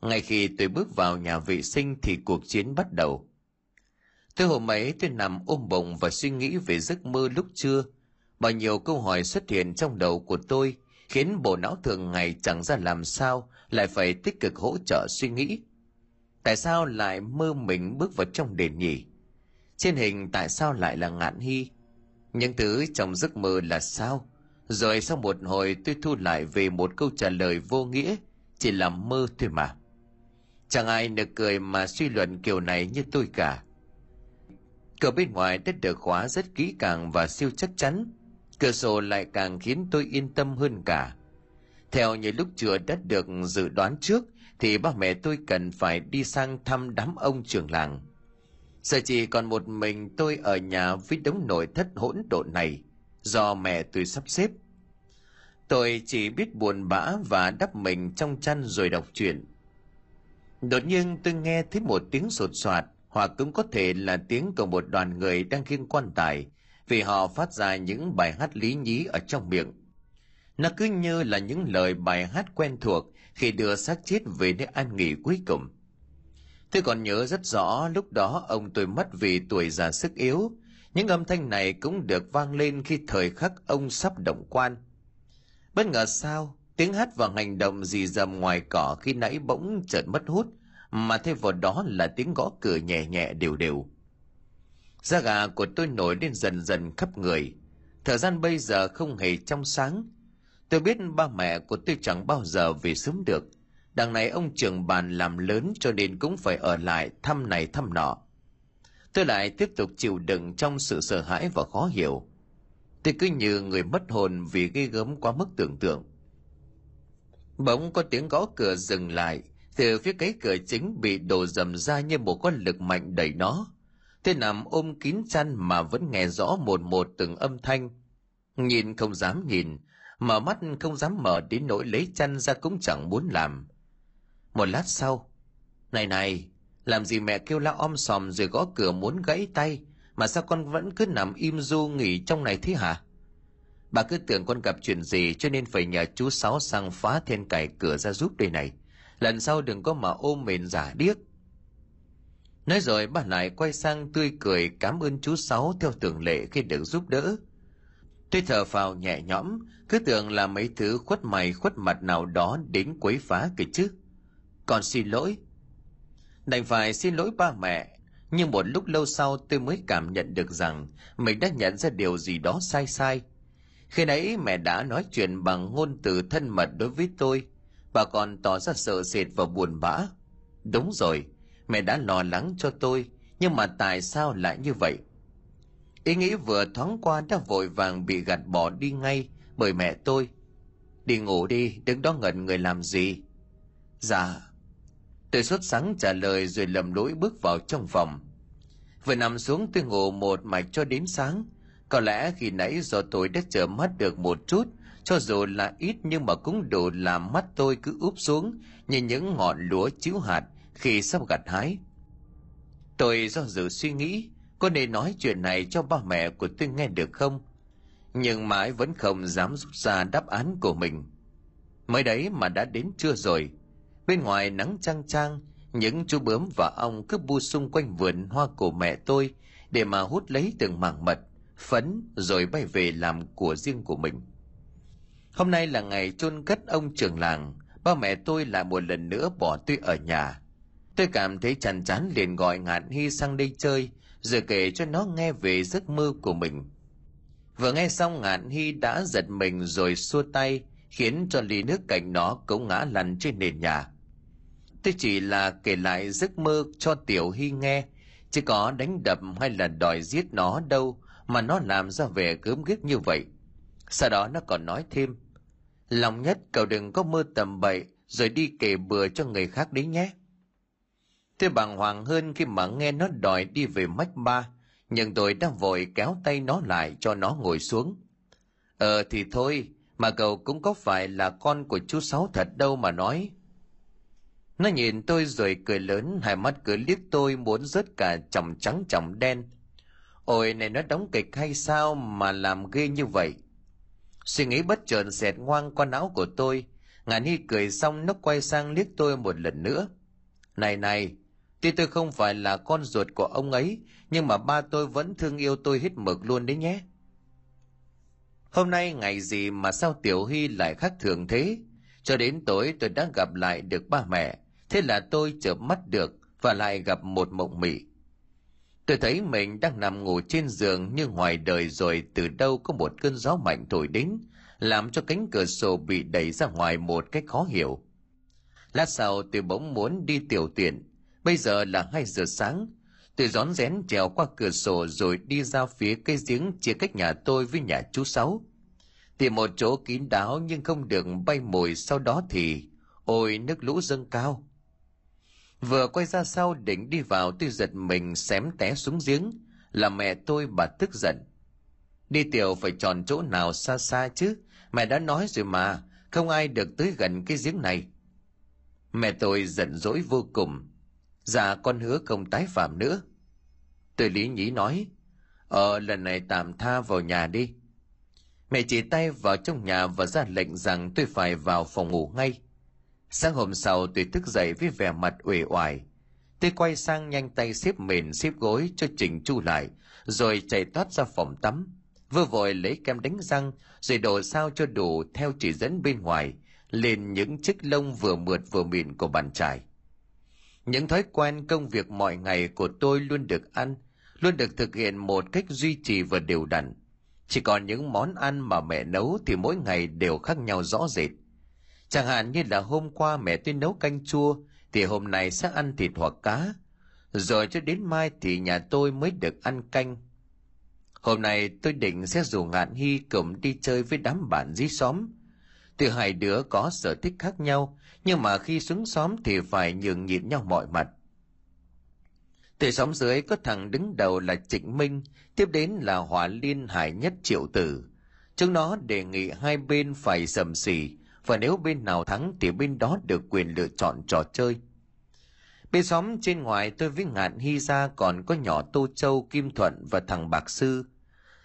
Ngay khi tôi bước vào nhà vệ sinh thì cuộc chiến bắt đầu. Tôi hôm ấy tôi nằm ôm bụng và suy nghĩ về giấc mơ lúc trưa. Bao nhiêu câu hỏi xuất hiện trong đầu của tôi khiến bộ não thường ngày chẳng ra làm sao lại phải tích cực hỗ trợ suy nghĩ. Tại sao lại mơ mình bước vào trong đền nhỉ? Trên hình tại sao lại là ngạn hy? Những thứ trong giấc mơ là sao? Rồi sau một hồi tôi thu lại về một câu trả lời vô nghĩa, chỉ là mơ thôi mà. Chẳng ai được cười mà suy luận kiểu này như tôi cả. Cửa bên ngoài đã được khóa rất kỹ càng và siêu chắc chắn. Cửa sổ lại càng khiến tôi yên tâm hơn cả. Theo như lúc chưa đã được dự đoán trước, thì ba mẹ tôi cần phải đi sang thăm đám ông trưởng làng. Giờ chỉ còn một mình tôi ở nhà với đống nội thất hỗn độn này, do mẹ tôi sắp xếp. Tôi chỉ biết buồn bã và đắp mình trong chăn rồi đọc truyện. Đột nhiên tôi nghe thấy một tiếng sột soạt, hoặc cũng có thể là tiếng của một đoàn người đang khiêng quan tài, vì họ phát ra những bài hát lý nhí ở trong miệng. Nó cứ như là những lời bài hát quen thuộc khi đưa xác chết về nơi an nghỉ cuối cùng. Tôi còn nhớ rất rõ lúc đó ông tôi mất vì tuổi già sức yếu. Những âm thanh này cũng được vang lên khi thời khắc ông sắp động quan. Bất ngờ sao, tiếng hát và hành động dì dầm ngoài cỏ khi nãy bỗng chợt mất hút, mà thay vào đó là tiếng gõ cửa nhẹ nhẹ đều đều. Da gà của tôi nổi lên dần dần khắp người. Thời gian bây giờ không hề trong sáng. Tôi biết ba mẹ của tôi chẳng bao giờ về sớm được. Đằng này ông trưởng bàn làm lớn cho nên cũng phải ở lại thăm này thăm nọ. Tôi lại tiếp tục chịu đựng trong sự sợ hãi và khó hiểu. Tôi cứ như người mất hồn vì ghê gớm quá mức tưởng tượng. Bỗng có tiếng gõ cửa dừng lại, từ phía cái cửa chính bị đổ dầm ra như một con lực mạnh đẩy nó. thế nằm ôm kín chăn mà vẫn nghe rõ một một từng âm thanh. Nhìn không dám nhìn, mở mắt không dám mở đến nỗi lấy chăn ra cũng chẳng muốn làm. Một lát sau, này này, làm gì mẹ kêu la om sòm rồi gõ cửa muốn gãy tay, mà sao con vẫn cứ nằm im du nghỉ trong này thế hả? Bà cứ tưởng con gặp chuyện gì cho nên phải nhờ chú Sáu sang phá then cài cửa ra giúp đây này. Lần sau đừng có mà ôm mền giả điếc. Nói rồi bà lại quay sang tươi cười cảm ơn chú Sáu theo tưởng lệ khi được giúp đỡ. Tôi thở phào nhẹ nhõm, cứ tưởng là mấy thứ khuất mày khuất mặt nào đó đến quấy phá kìa chứ. Còn xin lỗi. Đành phải xin lỗi ba mẹ, nhưng một lúc lâu sau tôi mới cảm nhận được rằng mình đã nhận ra điều gì đó sai sai. Khi nãy mẹ đã nói chuyện bằng ngôn từ thân mật đối với tôi, bà còn tỏ ra sợ sệt và buồn bã. Đúng rồi, mẹ đã lo lắng cho tôi, nhưng mà tại sao lại như vậy? Ý nghĩ vừa thoáng qua đã vội vàng bị gạt bỏ đi ngay bởi mẹ tôi. Đi ngủ đi, đứng đó ngẩn người làm gì? Dạ. Tôi xuất sắng trả lời rồi lầm lỗi bước vào trong phòng. Vừa nằm xuống tôi ngủ một mạch cho đến sáng. Có lẽ khi nãy do tôi đã trở mắt được một chút, cho dù là ít nhưng mà cũng đủ làm mắt tôi cứ úp xuống như những ngọn lúa chiếu hạt khi sắp gặt hái. Tôi do dự suy nghĩ, có nên nói chuyện này cho ba mẹ của tôi nghe được không? Nhưng mãi vẫn không dám rút ra đáp án của mình. Mới đấy mà đã đến trưa rồi. Bên ngoài nắng trang trang, những chú bướm và ong cứ bu xung quanh vườn hoa của mẹ tôi để mà hút lấy từng mảng mật, phấn rồi bay về làm của riêng của mình. Hôm nay là ngày chôn cất ông trưởng làng, ba mẹ tôi lại một lần nữa bỏ tôi ở nhà. Tôi cảm thấy chán chán liền gọi ngạn hy sang đây chơi, rồi kể cho nó nghe về giấc mơ của mình. Vừa nghe xong, ngạn hy đã giật mình rồi xua tay, khiến cho ly nước cạnh nó cũng ngã lăn trên nền nhà. Tôi chỉ là kể lại giấc mơ cho tiểu hy nghe, chứ có đánh đập hay là đòi giết nó đâu mà nó làm ra vẻ gớm ghiếc như vậy. Sau đó nó còn nói thêm, lòng nhất cậu đừng có mơ tầm bậy, rồi đi kể bừa cho người khác đấy nhé. Tôi bàng hoàng hơn khi mà nghe nó đòi đi về mách ba, nhưng tôi đã vội kéo tay nó lại cho nó ngồi xuống. Ờ thì thôi, mà cậu cũng có phải là con của chú sáu thật đâu mà nói. Nó nhìn tôi rồi cười lớn, hai mắt cứ liếc tôi muốn rớt cả chồng trắng chồng đen ôi, này nó đóng kịch hay sao mà làm ghê như vậy? Suy nghĩ bất chợt xẹt ngoang qua não của tôi. Ngàn hy cười xong, nó quay sang liếc tôi một lần nữa. Này này, tuy tôi không phải là con ruột của ông ấy, nhưng mà ba tôi vẫn thương yêu tôi hết mực luôn đấy nhé. Hôm nay ngày gì mà sao tiểu hy lại khác thường thế? Cho đến tối tôi đã gặp lại được ba mẹ. Thế là tôi chợp mắt được và lại gặp một mộng mị tôi thấy mình đang nằm ngủ trên giường nhưng ngoài đời rồi, từ đâu có một cơn gió mạnh thổi đến, làm cho cánh cửa sổ bị đẩy ra ngoài một cách khó hiểu. Lát sau tôi bỗng muốn đi tiểu tiện. Bây giờ là hai giờ sáng. Tôi rón rén trèo qua cửa sổ rồi đi ra phía cây giếng chia cách nhà tôi với nhà chú sáu. Tìm một chỗ kín đáo nhưng không được bay mồi, sau đó thì, ôi, nước lũ dâng cao. Vừa quay ra sau định đi vào tôi giật mình xém té xuống giếng, là mẹ tôi bà tức giận. Đi tiểu phải chọn chỗ nào xa xa chứ, mẹ đã nói rồi mà, không ai được tới gần cái giếng này. Mẹ tôi giận dỗi vô cùng. Dạ con hứa không tái phạm nữa. Tôi lý nhí nói, Ờ lần này tạm tha vào nhà đi. Mẹ chỉ tay vào trong nhà và ra lệnh rằng tôi phải vào phòng ngủ ngay. Sáng hôm sau tôi thức dậy với vẻ mặt uể oải. Tôi quay sang nhanh tay xếp mền xếp gối cho chỉnh chu lại, rồi chạy thoát ra phòng tắm. Vừa vội lấy kem đánh răng, rồi đổ sao cho đủ theo chỉ dẫn bên ngoài, lên những chiếc lông vừa mượt vừa mịn của bàn chải. Những thói quen công việc mọi ngày của tôi luôn được ăn, luôn được thực hiện một cách duy trì và đều đặn. Chỉ còn những món ăn mà mẹ nấu thì mỗi ngày đều khác nhau rõ rệt. Chẳng hạn như là hôm qua mẹ tôi nấu canh chua, thì hôm nay sẽ ăn thịt hoặc cá. Rồi cho đến mai thì nhà tôi mới được ăn canh. Hôm nay tôi định sẽ rủ ngạn hy cùng đi chơi với đám bạn dí xóm. Từ hai đứa có sở thích khác nhau, nhưng mà khi xuống xóm thì phải nhường nhịn nhau mọi mặt. Từ xóm dưới có thằng đứng đầu là Trịnh Minh, tiếp đến là Hòa Liên Hải Nhất Triệu Tử. Chúng nó đề nghị hai bên phải sầm xỉ, và nếu bên nào thắng thì bên đó được quyền lựa chọn trò chơi. Bên xóm trên ngoài tôi với ngạn hy ra còn có nhỏ Tô Châu, Kim Thuận và thằng Bạc Sư.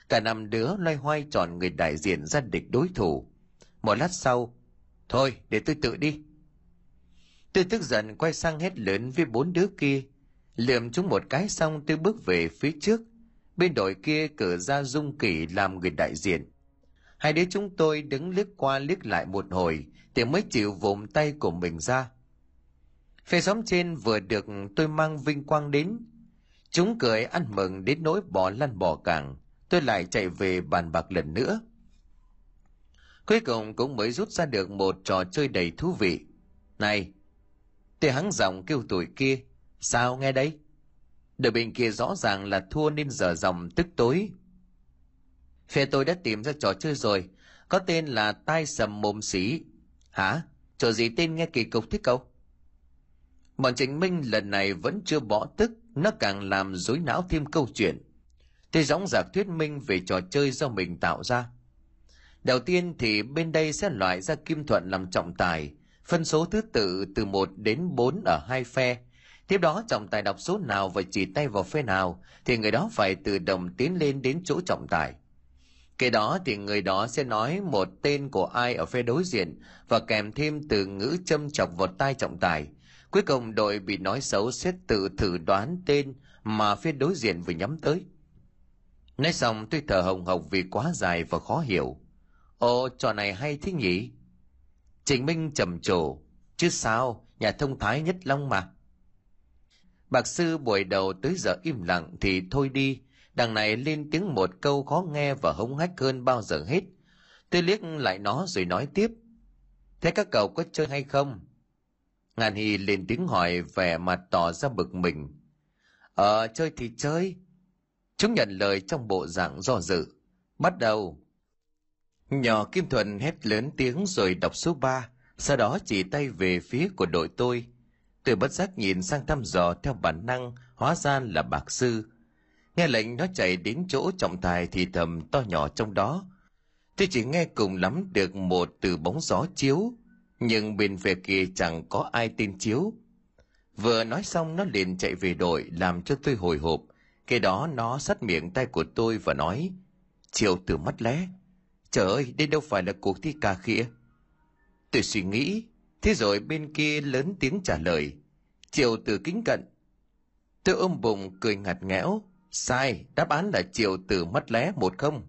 Cả năm đứa loay hoay chọn người đại diện ra địch đối thủ. Một lát sau, thôi để tôi tự đi. Tôi tức giận quay sang hết lớn với bốn đứa kia. Liềm chúng một cái xong tôi bước về phía trước. Bên đội kia cử ra Dung Kỷ làm người đại diện. Hai đứa chúng tôi đứng liếc qua liếc lại một hồi thì mới chịu vùng tay của mình ra. Phe xóm trên vừa được tôi mang vinh quang đến. Chúng cười ăn mừng đến nỗi bỏ lăn bỏ càng. Tôi lại chạy về bàn bạc lần nữa. Cuối cùng cũng mới rút ra được một trò chơi đầy thú vị. Này, tôi hắng giọng kêu tuổi kia. Sao nghe đấy? Đội bên kia rõ ràng là thua nên giờ dòng tức tối Phe tôi đã tìm ra trò chơi rồi, có tên là tai sầm mồm xí. Hả? Trò gì tên nghe kỳ cục thế cậu? Bọn Trịnh Minh lần này vẫn chưa bỏ tức, nó càng làm rối não thêm câu chuyện. Tôi dõng dạc thuyết minh về trò chơi do mình tạo ra. Đầu tiên thì bên đây sẽ loại ra Kim Thuận làm trọng tài, phân số thứ tự từ 1 đến 4 ở hai phe. Tiếp đó trọng tài đọc số nào và chỉ tay vào phe nào thì người đó phải tự động tiến lên đến chỗ trọng tài. Kế đó thì người đó sẽ nói một tên của ai ở phe đối diện và kèm thêm từ ngữ châm chọc vào tai trọng tài. Cuối cùng đội bị nói xấu sẽ tự thử đoán tên mà phía đối diện vừa nhắm tới. nói xong, tôi thở hồng hộc vì quá dài và khó hiểu ồ, trò này hay thế nhỉ trịnh minh trầm trồ chứ sao, nhà thông thái nhất long mà bạc sư buổi đầu tới giờ im lặng thì thôi đi đằng này lên tiếng một câu khó nghe và hống hách hơn bao giờ hết. Tôi liếc lại nó rồi nói tiếp. Thế các cậu có chơi hay không? Ngàn hy lên tiếng hỏi vẻ mặt tỏ ra bực mình. Ờ chơi thì chơi. Chúng nhận lời trong bộ dạng do dự. Bắt đầu. Nhỏ kim thuần hét lớn tiếng rồi đọc số ba, sau đó chỉ tay về phía của đội tôi. Tôi bất giác nhìn sang thăm dò theo bản năng, hóa ra là bạc sư nghe lệnh nó chạy đến chỗ trọng tài thì thầm to nhỏ trong đó. Tôi chỉ nghe cùng lắm được một từ bóng gió chiếu, nhưng bên về kia chẳng có ai tin chiếu. Vừa nói xong nó liền chạy về đội, làm cho tôi hồi hộp. Cái đó nó sắt miệng tay của tôi và nói, chiều từ mắt lé. Trời ơi, đây đâu phải là cuộc thi cà khịa tôi suy nghĩ, thế rồi bên kia lớn tiếng trả lời, chiều từ kính cận. Tôi ôm bụng cười ngặt nghẽo sai, đáp án là chiều từ mắt lé một không.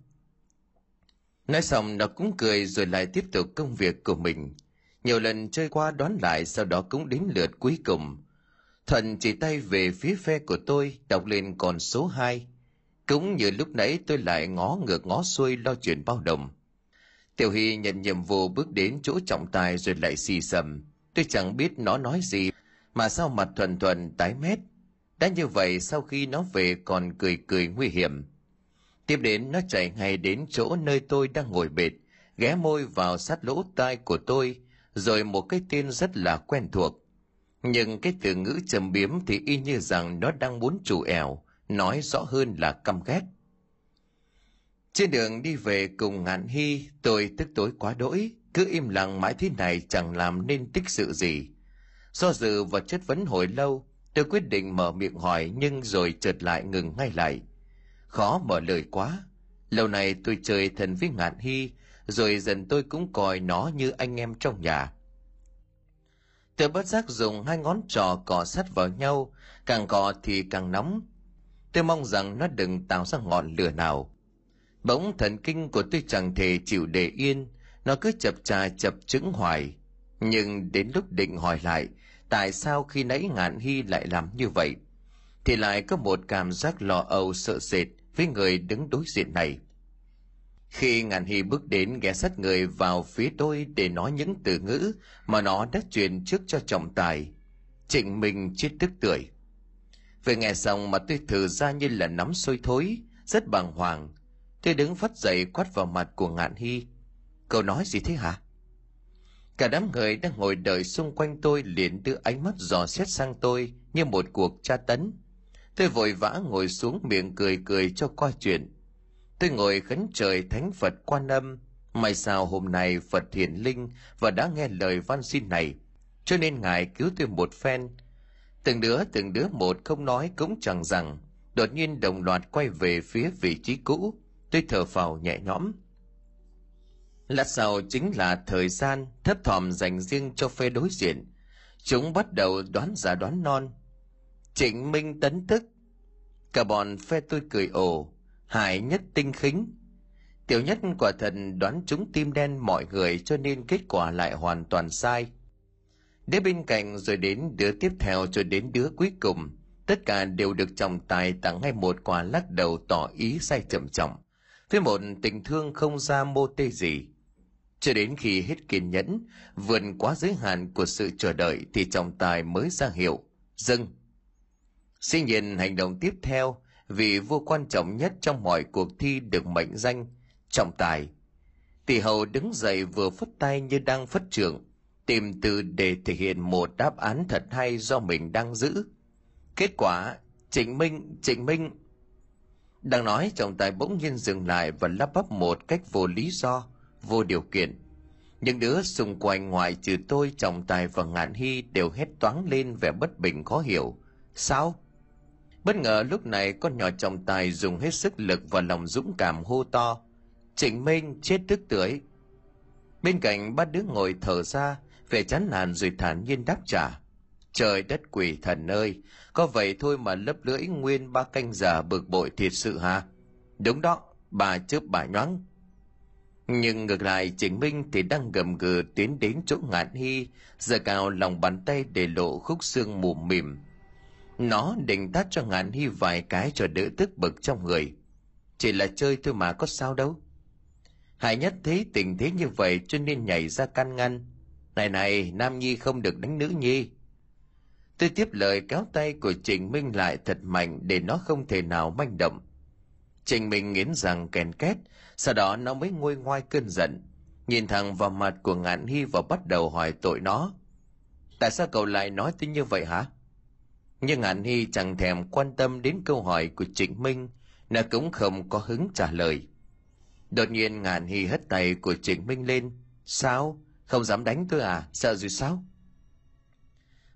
Nói xong, nó cũng cười rồi lại tiếp tục công việc của mình. Nhiều lần chơi qua đoán lại, sau đó cũng đến lượt cuối cùng. Thuận chỉ tay về phía phe của tôi, đọc lên con số hai. Cũng như lúc nãy tôi lại ngó ngược ngó xuôi lo chuyện bao đồng. Tiểu hy nhận nhiệm vụ bước đến chỗ trọng tài rồi lại xì xầm. Tôi chẳng biết nó nói gì, mà sao mặt thuần thuần tái mét đã như vậy, sau khi nó về còn cười cười nguy hiểm. Tiếp đến, nó chạy ngay đến chỗ nơi tôi đang ngồi bệt, ghé môi vào sát lỗ tai của tôi, rồi một cái tên rất là quen thuộc. Nhưng cái từ ngữ trầm biếm thì y như rằng nó đang muốn chủ ẻo, nói rõ hơn là căm ghét. Trên đường đi về cùng ngạn hy, tôi tức tối quá đỗi, cứ im lặng mãi thế này chẳng làm nên tích sự gì. Do dự và chất vấn hồi lâu tôi quyết định mở miệng hỏi nhưng rồi chợt lại ngừng ngay lại. Khó mở lời quá. Lâu này tôi chơi thần với ngạn hy, rồi dần tôi cũng coi nó như anh em trong nhà. Tôi bất giác dùng hai ngón trò cọ sát vào nhau, càng cọ thì càng nóng. Tôi mong rằng nó đừng tạo ra ngọn lửa nào. Bỗng thần kinh của tôi chẳng thể chịu để yên, nó cứ chập trà chập trứng hoài. Nhưng đến lúc định hỏi lại tại sao khi nãy ngạn hy lại làm như vậy? Thì lại có một cảm giác lo âu, sợ sệt với người đứng đối diện này. Khi ngạn hy bước đến ghé sát người vào phía tôi để nói những từ ngữ mà nó đã truyền trước cho trọng tài, trịnh minh chết tức tưởi. Vừa nghe xong mà tôi thử ra như là nắm sôi thối, rất bàng hoàng. Tôi đứng phát dậy quát vào mặt của ngạn hy. Cậu nói gì thế hả? Cả đám người đang ngồi đợi xung quanh tôi liền đưa ánh mắt dò xét sang tôi như một cuộc tra tấn. Tôi vội vã ngồi xuống miệng cười cười cho qua chuyện. Tôi ngồi khấn trời thánh phật quan âm. May sao hôm nay phật hiển linh và đã nghe lời van xin này, cho nên ngài cứu tôi một phen. Từng đứa từng đứa một không nói cũng chẳng rằng, đột nhiên đồng loạt quay về phía vị trí cũ. Tôi thở phào nhẹ nhõm lát sau chính là thời gian thấp thỏm dành riêng cho phe đối diện. Chúng bắt đầu đoán giả đoán non. Trịnh minh tấn tức. Cả bọn phe tôi cười ồ hải nhất tinh khính. Tiểu nhất quả thần đoán chúng tim đen mọi người cho nên kết quả lại hoàn toàn sai. Đứa bên cạnh rồi đến đứa tiếp theo cho đến đứa cuối cùng. Tất cả đều được trọng tài tặng ngay một quả lắc đầu tỏ ý sai trầm trọng. Với một tình thương không ra mô tê gì cho đến khi hết kiên nhẫn, vượt quá giới hạn của sự chờ đợi thì trọng tài mới ra hiệu dừng. Sinh nhiên hành động tiếp theo, vì vua quan trọng nhất trong mọi cuộc thi được mệnh danh trọng tài. Tỷ hầu đứng dậy vừa phất tay như đang phất trưởng tìm từ để thể hiện một đáp án thật hay do mình đang giữ. Kết quả, trịnh minh trịnh minh. Đang nói, trọng tài bỗng nhiên dừng lại và lắp bắp một cách vô lý do vô điều kiện. Những đứa xung quanh ngoài trừ tôi trọng tài và ngạn hy đều hét toáng lên vẻ bất bình khó hiểu. Sao? Bất ngờ lúc này con nhỏ trọng tài dùng hết sức lực và lòng dũng cảm hô to trịnh minh chết tức tưởi. Bên cạnh ba đứa ngồi thở ra vẻ chán nản rồi thản nhiên đáp trả trời đất quỷ thần ơi có vậy thôi mà lấp lưỡi nguyên ba canh giờ bực bội thiệt sự hả? Đúng đó, bà chớp bà nhoáng. Nhưng ngược lại Trịnh Minh thì đang gầm gừ tiến đến chỗ ngạn hy, giờ cao lòng bàn tay để lộ khúc xương mù mỉm. Nó định tát cho ngạn hy vài cái cho đỡ tức bực trong người. Chỉ là chơi thôi mà có sao đâu. Hải nhất thấy tình thế như vậy cho nên nhảy ra can ngăn. Này này, Nam Nhi không được đánh nữ nhi. Tôi tiếp lời kéo tay của Trịnh Minh lại thật mạnh để nó không thể nào manh động. Trịnh Minh nghiến rằng kèn két, sau đó nó mới nguôi ngoai cơn giận, nhìn thẳng vào mặt của Ngạn Hy và bắt đầu hỏi tội nó. Tại sao cậu lại nói tới như vậy hả? Nhưng Ngạn Hy chẳng thèm quan tâm đến câu hỏi của Trịnh Minh, nó cũng không có hứng trả lời. Đột nhiên Ngạn Hy hất tay của Trịnh Minh lên. Sao? Không dám đánh tôi à? Sợ rồi sao?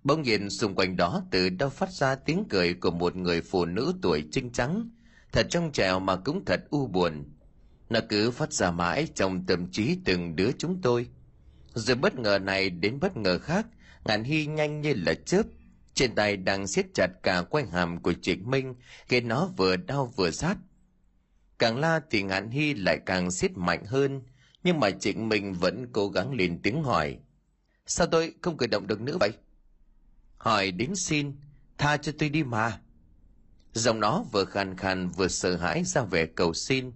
Bỗng nhiên xung quanh đó từ đâu phát ra tiếng cười của một người phụ nữ tuổi trinh trắng, thật trong trèo mà cũng thật u buồn. Nó cứ phát ra mãi trong tâm trí từng đứa chúng tôi. Rồi bất ngờ này đến bất ngờ khác, ngàn hy nhanh như là chớp, trên tay đang siết chặt cả quanh hàm của Trịnh Minh, khiến nó vừa đau vừa sát. Càng la thì ngạn hy lại càng siết mạnh hơn, nhưng mà Trịnh Minh vẫn cố gắng lên tiếng hỏi. Sao tôi không cử động được nữa vậy? hỏi đến xin tha cho tôi đi mà giọng nó vừa khàn khàn vừa sợ hãi ra vẻ cầu xin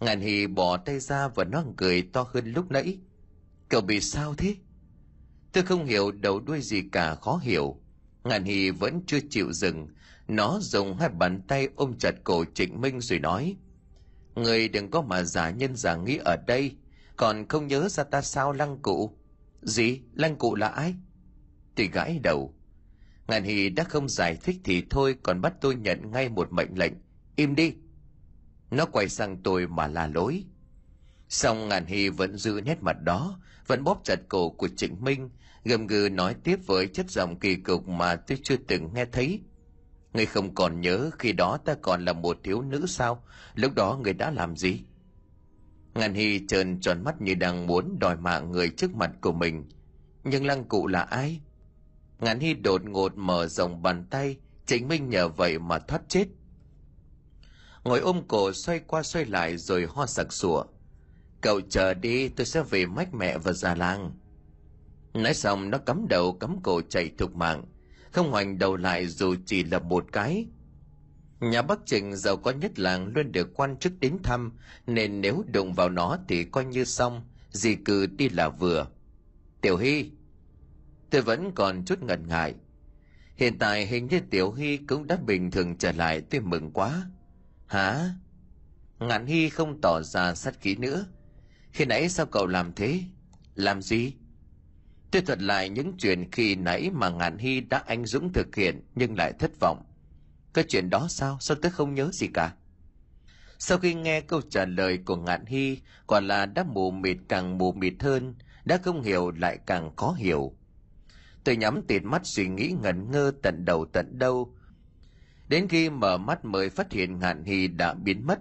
ngàn hì bỏ tay ra và nó cười to hơn lúc nãy. Cậu bị sao thế? Tôi không hiểu đầu đuôi gì cả, khó hiểu. Ngàn hì vẫn chưa chịu dừng. Nó dùng hai bàn tay ôm chặt cổ trịnh minh rồi nói, người đừng có mà giả nhân giả nghĩ ở đây. Còn không nhớ ra ta sao lăng cụ? Gì? Lăng cụ là ai? Tôi gãi đầu. Ngàn hì đã không giải thích thì thôi, còn bắt tôi nhận ngay một mệnh lệnh. Im đi nó quay sang tôi mà la lối. Xong ngàn Hy vẫn giữ nét mặt đó, vẫn bóp chặt cổ của trịnh minh, gầm gừ nói tiếp với chất giọng kỳ cục mà tôi chưa từng nghe thấy. Ngươi không còn nhớ khi đó ta còn là một thiếu nữ sao? Lúc đó người đã làm gì? Ngàn hy trơn tròn mắt như đang muốn đòi mạng người trước mặt của mình. Nhưng lăng cụ là ai? Ngàn hy đột ngột mở rộng bàn tay, trịnh minh nhờ vậy mà thoát chết ngồi ôm cổ xoay qua xoay lại rồi ho sặc sủa cậu chờ đi, tôi sẽ về mách mẹ và già làng. Nói xong, nó cắm đầu cắm cổ chạy thục mạng. Không hoành đầu lại dù chỉ là một cái. Nhà bắc Trình giàu có nhất làng luôn được quan chức đến thăm, nên nếu đụng vào nó thì coi như xong gì cừ đi là vừa. Tiểu hy, tôi vẫn còn chút ngần ngại. Hiện tại hình như tiểu hy cũng đã bình thường trở lại, tôi mừng quá hả? Ngạn hy không tỏ ra sát khí nữa. Khi nãy sao cậu làm thế? Làm gì? Tôi thuật lại những chuyện khi nãy mà ngạn hy đã anh dũng thực hiện nhưng lại thất vọng. Cái chuyện đó sao? Sao tôi không nhớ gì cả? Sau khi nghe câu trả lời của ngạn hy, quả là đã mù mịt càng mù mịt hơn, đã không hiểu lại càng khó hiểu. Tôi nhắm tịt mắt suy nghĩ ngẩn ngơ tận đầu tận đâu đến khi mở mắt mới phát hiện ngạn hy đã biến mất.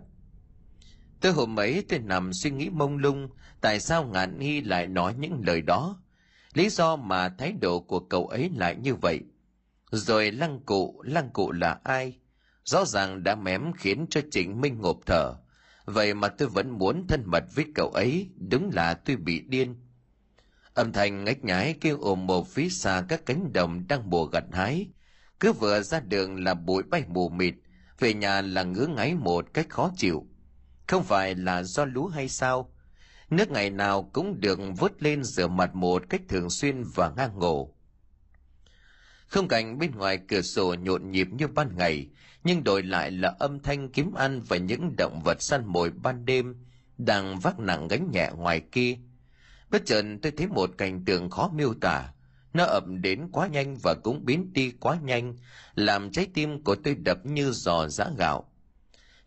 Tôi hôm ấy tôi nằm suy nghĩ mông lung, tại sao ngạn hy lại nói những lời đó? Lý do mà thái độ của cậu ấy lại như vậy? Rồi lăng cụ lăng cụ là ai? Rõ ràng đã mém khiến cho trịnh minh ngộp thở. Vậy mà tôi vẫn muốn thân mật với cậu ấy, đúng là tôi bị điên. Âm thanh ngách nhái kêu ồm một phía xa các cánh đồng đang mùa gặt hái cứ vừa ra đường là bụi bay mù mịt, về nhà là ngứa ngáy một cách khó chịu. Không phải là do lúa hay sao? Nước ngày nào cũng được vớt lên rửa mặt một cách thường xuyên và ngang ngổ. Không cảnh bên ngoài cửa sổ nhộn nhịp như ban ngày, nhưng đổi lại là âm thanh kiếm ăn và những động vật săn mồi ban đêm đang vác nặng gánh nhẹ ngoài kia. Bất chợt tôi thấy một cảnh tượng khó miêu tả nó ập đến quá nhanh và cũng biến đi quá nhanh, làm trái tim của tôi đập như giò giã gạo.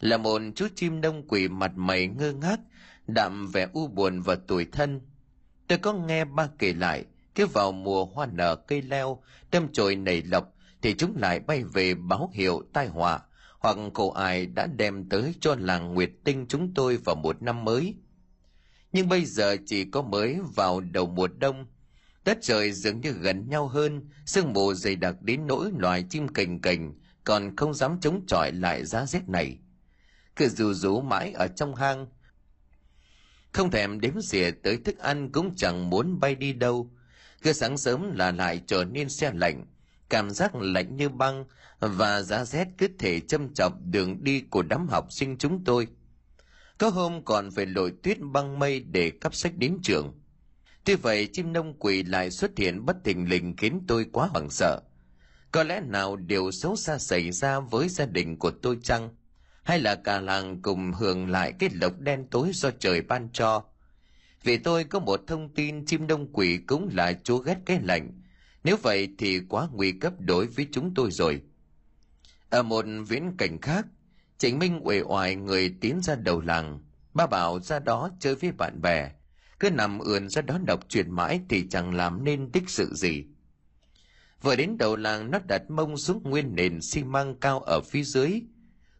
Là một chú chim đông quỷ mặt mày ngơ ngác, đạm vẻ u buồn và tủi thân. Tôi có nghe ba kể lại, cứ vào mùa hoa nở cây leo đâm chồi nảy lộc thì chúng lại bay về báo hiệu tai họa, hoặc cô ai đã đem tới cho làng nguyệt tinh chúng tôi vào một năm mới. Nhưng bây giờ chỉ có mới vào đầu mùa đông đất trời dường như gần nhau hơn, sương mù dày đặc đến nỗi loài chim cành cành còn không dám chống chọi lại giá rét này. Cứ rù rú mãi ở trong hang. Không thèm đếm xỉa tới thức ăn cũng chẳng muốn bay đi đâu. Cứ sáng sớm là lại trở nên xe lạnh, cảm giác lạnh như băng và giá rét cứ thể châm chọc đường đi của đám học sinh chúng tôi. Có hôm còn phải lội tuyết băng mây để cắp sách đến trường tuy vậy, chim nông quỷ lại xuất hiện bất thình lình khiến tôi quá hoảng sợ. Có lẽ nào điều xấu xa xảy ra với gia đình của tôi chăng? Hay là cả làng cùng hưởng lại cái lộc đen tối do trời ban cho? Vì tôi có một thông tin chim đông quỷ cũng là chúa ghét cái lạnh. Nếu vậy thì quá nguy cấp đối với chúng tôi rồi. Ở một viễn cảnh khác, trịnh minh uể oải người tiến ra đầu làng. Ba bảo ra đó chơi với bạn bè cứ nằm ườn ra đó đọc truyền mãi thì chẳng làm nên đích sự gì. Vừa đến đầu làng, nó đặt mông xuống nguyên nền xi măng cao ở phía dưới.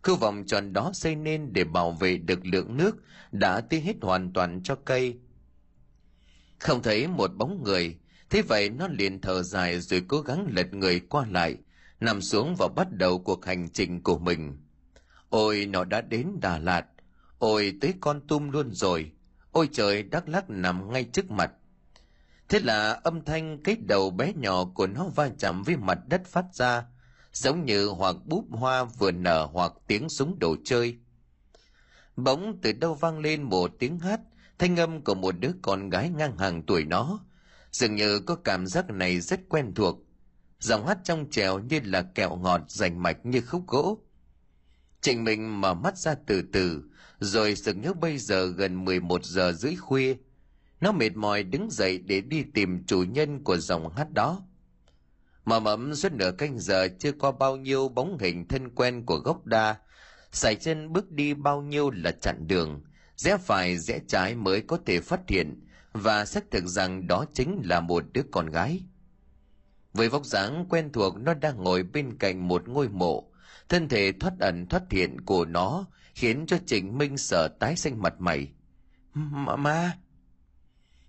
Khu vòng tròn đó xây nên để bảo vệ được lượng nước đã tiêu hết hoàn toàn cho cây. Không thấy một bóng người, thế vậy nó liền thở dài rồi cố gắng lật người qua lại, nằm xuống và bắt đầu cuộc hành trình của mình. Ôi, nó đã đến đà lạt. Ôi, tới con tum luôn rồi ôi trời, đắk lắc nằm ngay trước mặt. Thế là âm thanh cái đầu bé nhỏ của nó va chạm với mặt đất phát ra, giống như hoặc búp hoa vừa nở hoặc tiếng súng đồ chơi. Bỗng từ đâu vang lên một tiếng hát, thanh âm của một đứa con gái ngang hàng tuổi nó. Dường như có cảm giác này rất quen thuộc. Giọng hát trong trèo như là kẹo ngọt rành mạch như khúc gỗ. Trịnh mình mở mắt ra từ từ rồi sực nhớ bây giờ gần 11 giờ rưỡi khuya, nó mệt mỏi đứng dậy để đi tìm chủ nhân của dòng hát đó. Mà mẫm suốt nửa canh giờ chưa qua bao nhiêu bóng hình thân quen của gốc đa. Sải chân bước đi bao nhiêu là chặn đường, rẽ phải rẽ trái mới có thể phát hiện và xác thực rằng đó chính là một đứa con gái. Với vóc dáng quen thuộc, nó đang ngồi bên cạnh một ngôi mộ. Thân thể thoát ẩn thoát hiện của nó khiến cho trịnh minh sợ tái xanh mặt mày. Mà, ma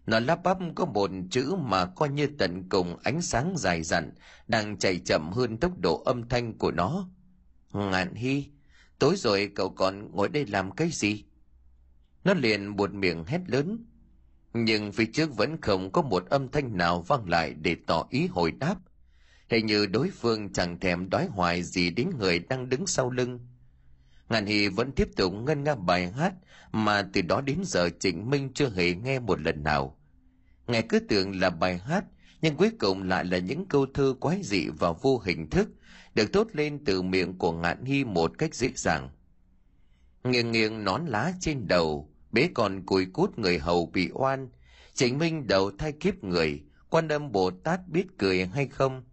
nó lắp bắp có một chữ mà coi như tận cùng ánh sáng dài dặn đang chạy chậm hơn tốc độ âm thanh của nó. Ngạn hy tối rồi cậu còn ngồi đây làm cái gì? Nó liền buột miệng hét lớn. Nhưng phía trước vẫn không có một âm thanh nào vang lại để tỏ ý hồi đáp. Hình như đối phương chẳng thèm đói hoài gì đến người đang đứng sau lưng ngàn hy vẫn tiếp tục ngân nga bài hát mà từ đó đến giờ trịnh minh chưa hề nghe một lần nào. Ngài cứ tưởng là bài hát, nhưng cuối cùng lại là những câu thơ quái dị và vô hình thức, được thốt lên từ miệng của ngạn hy một cách dễ dàng. Nghiêng nghiêng nón lá trên đầu, bế còn cùi cút người hầu bị oan, trịnh minh đầu thay kiếp người, quan âm bồ tát biết cười hay không?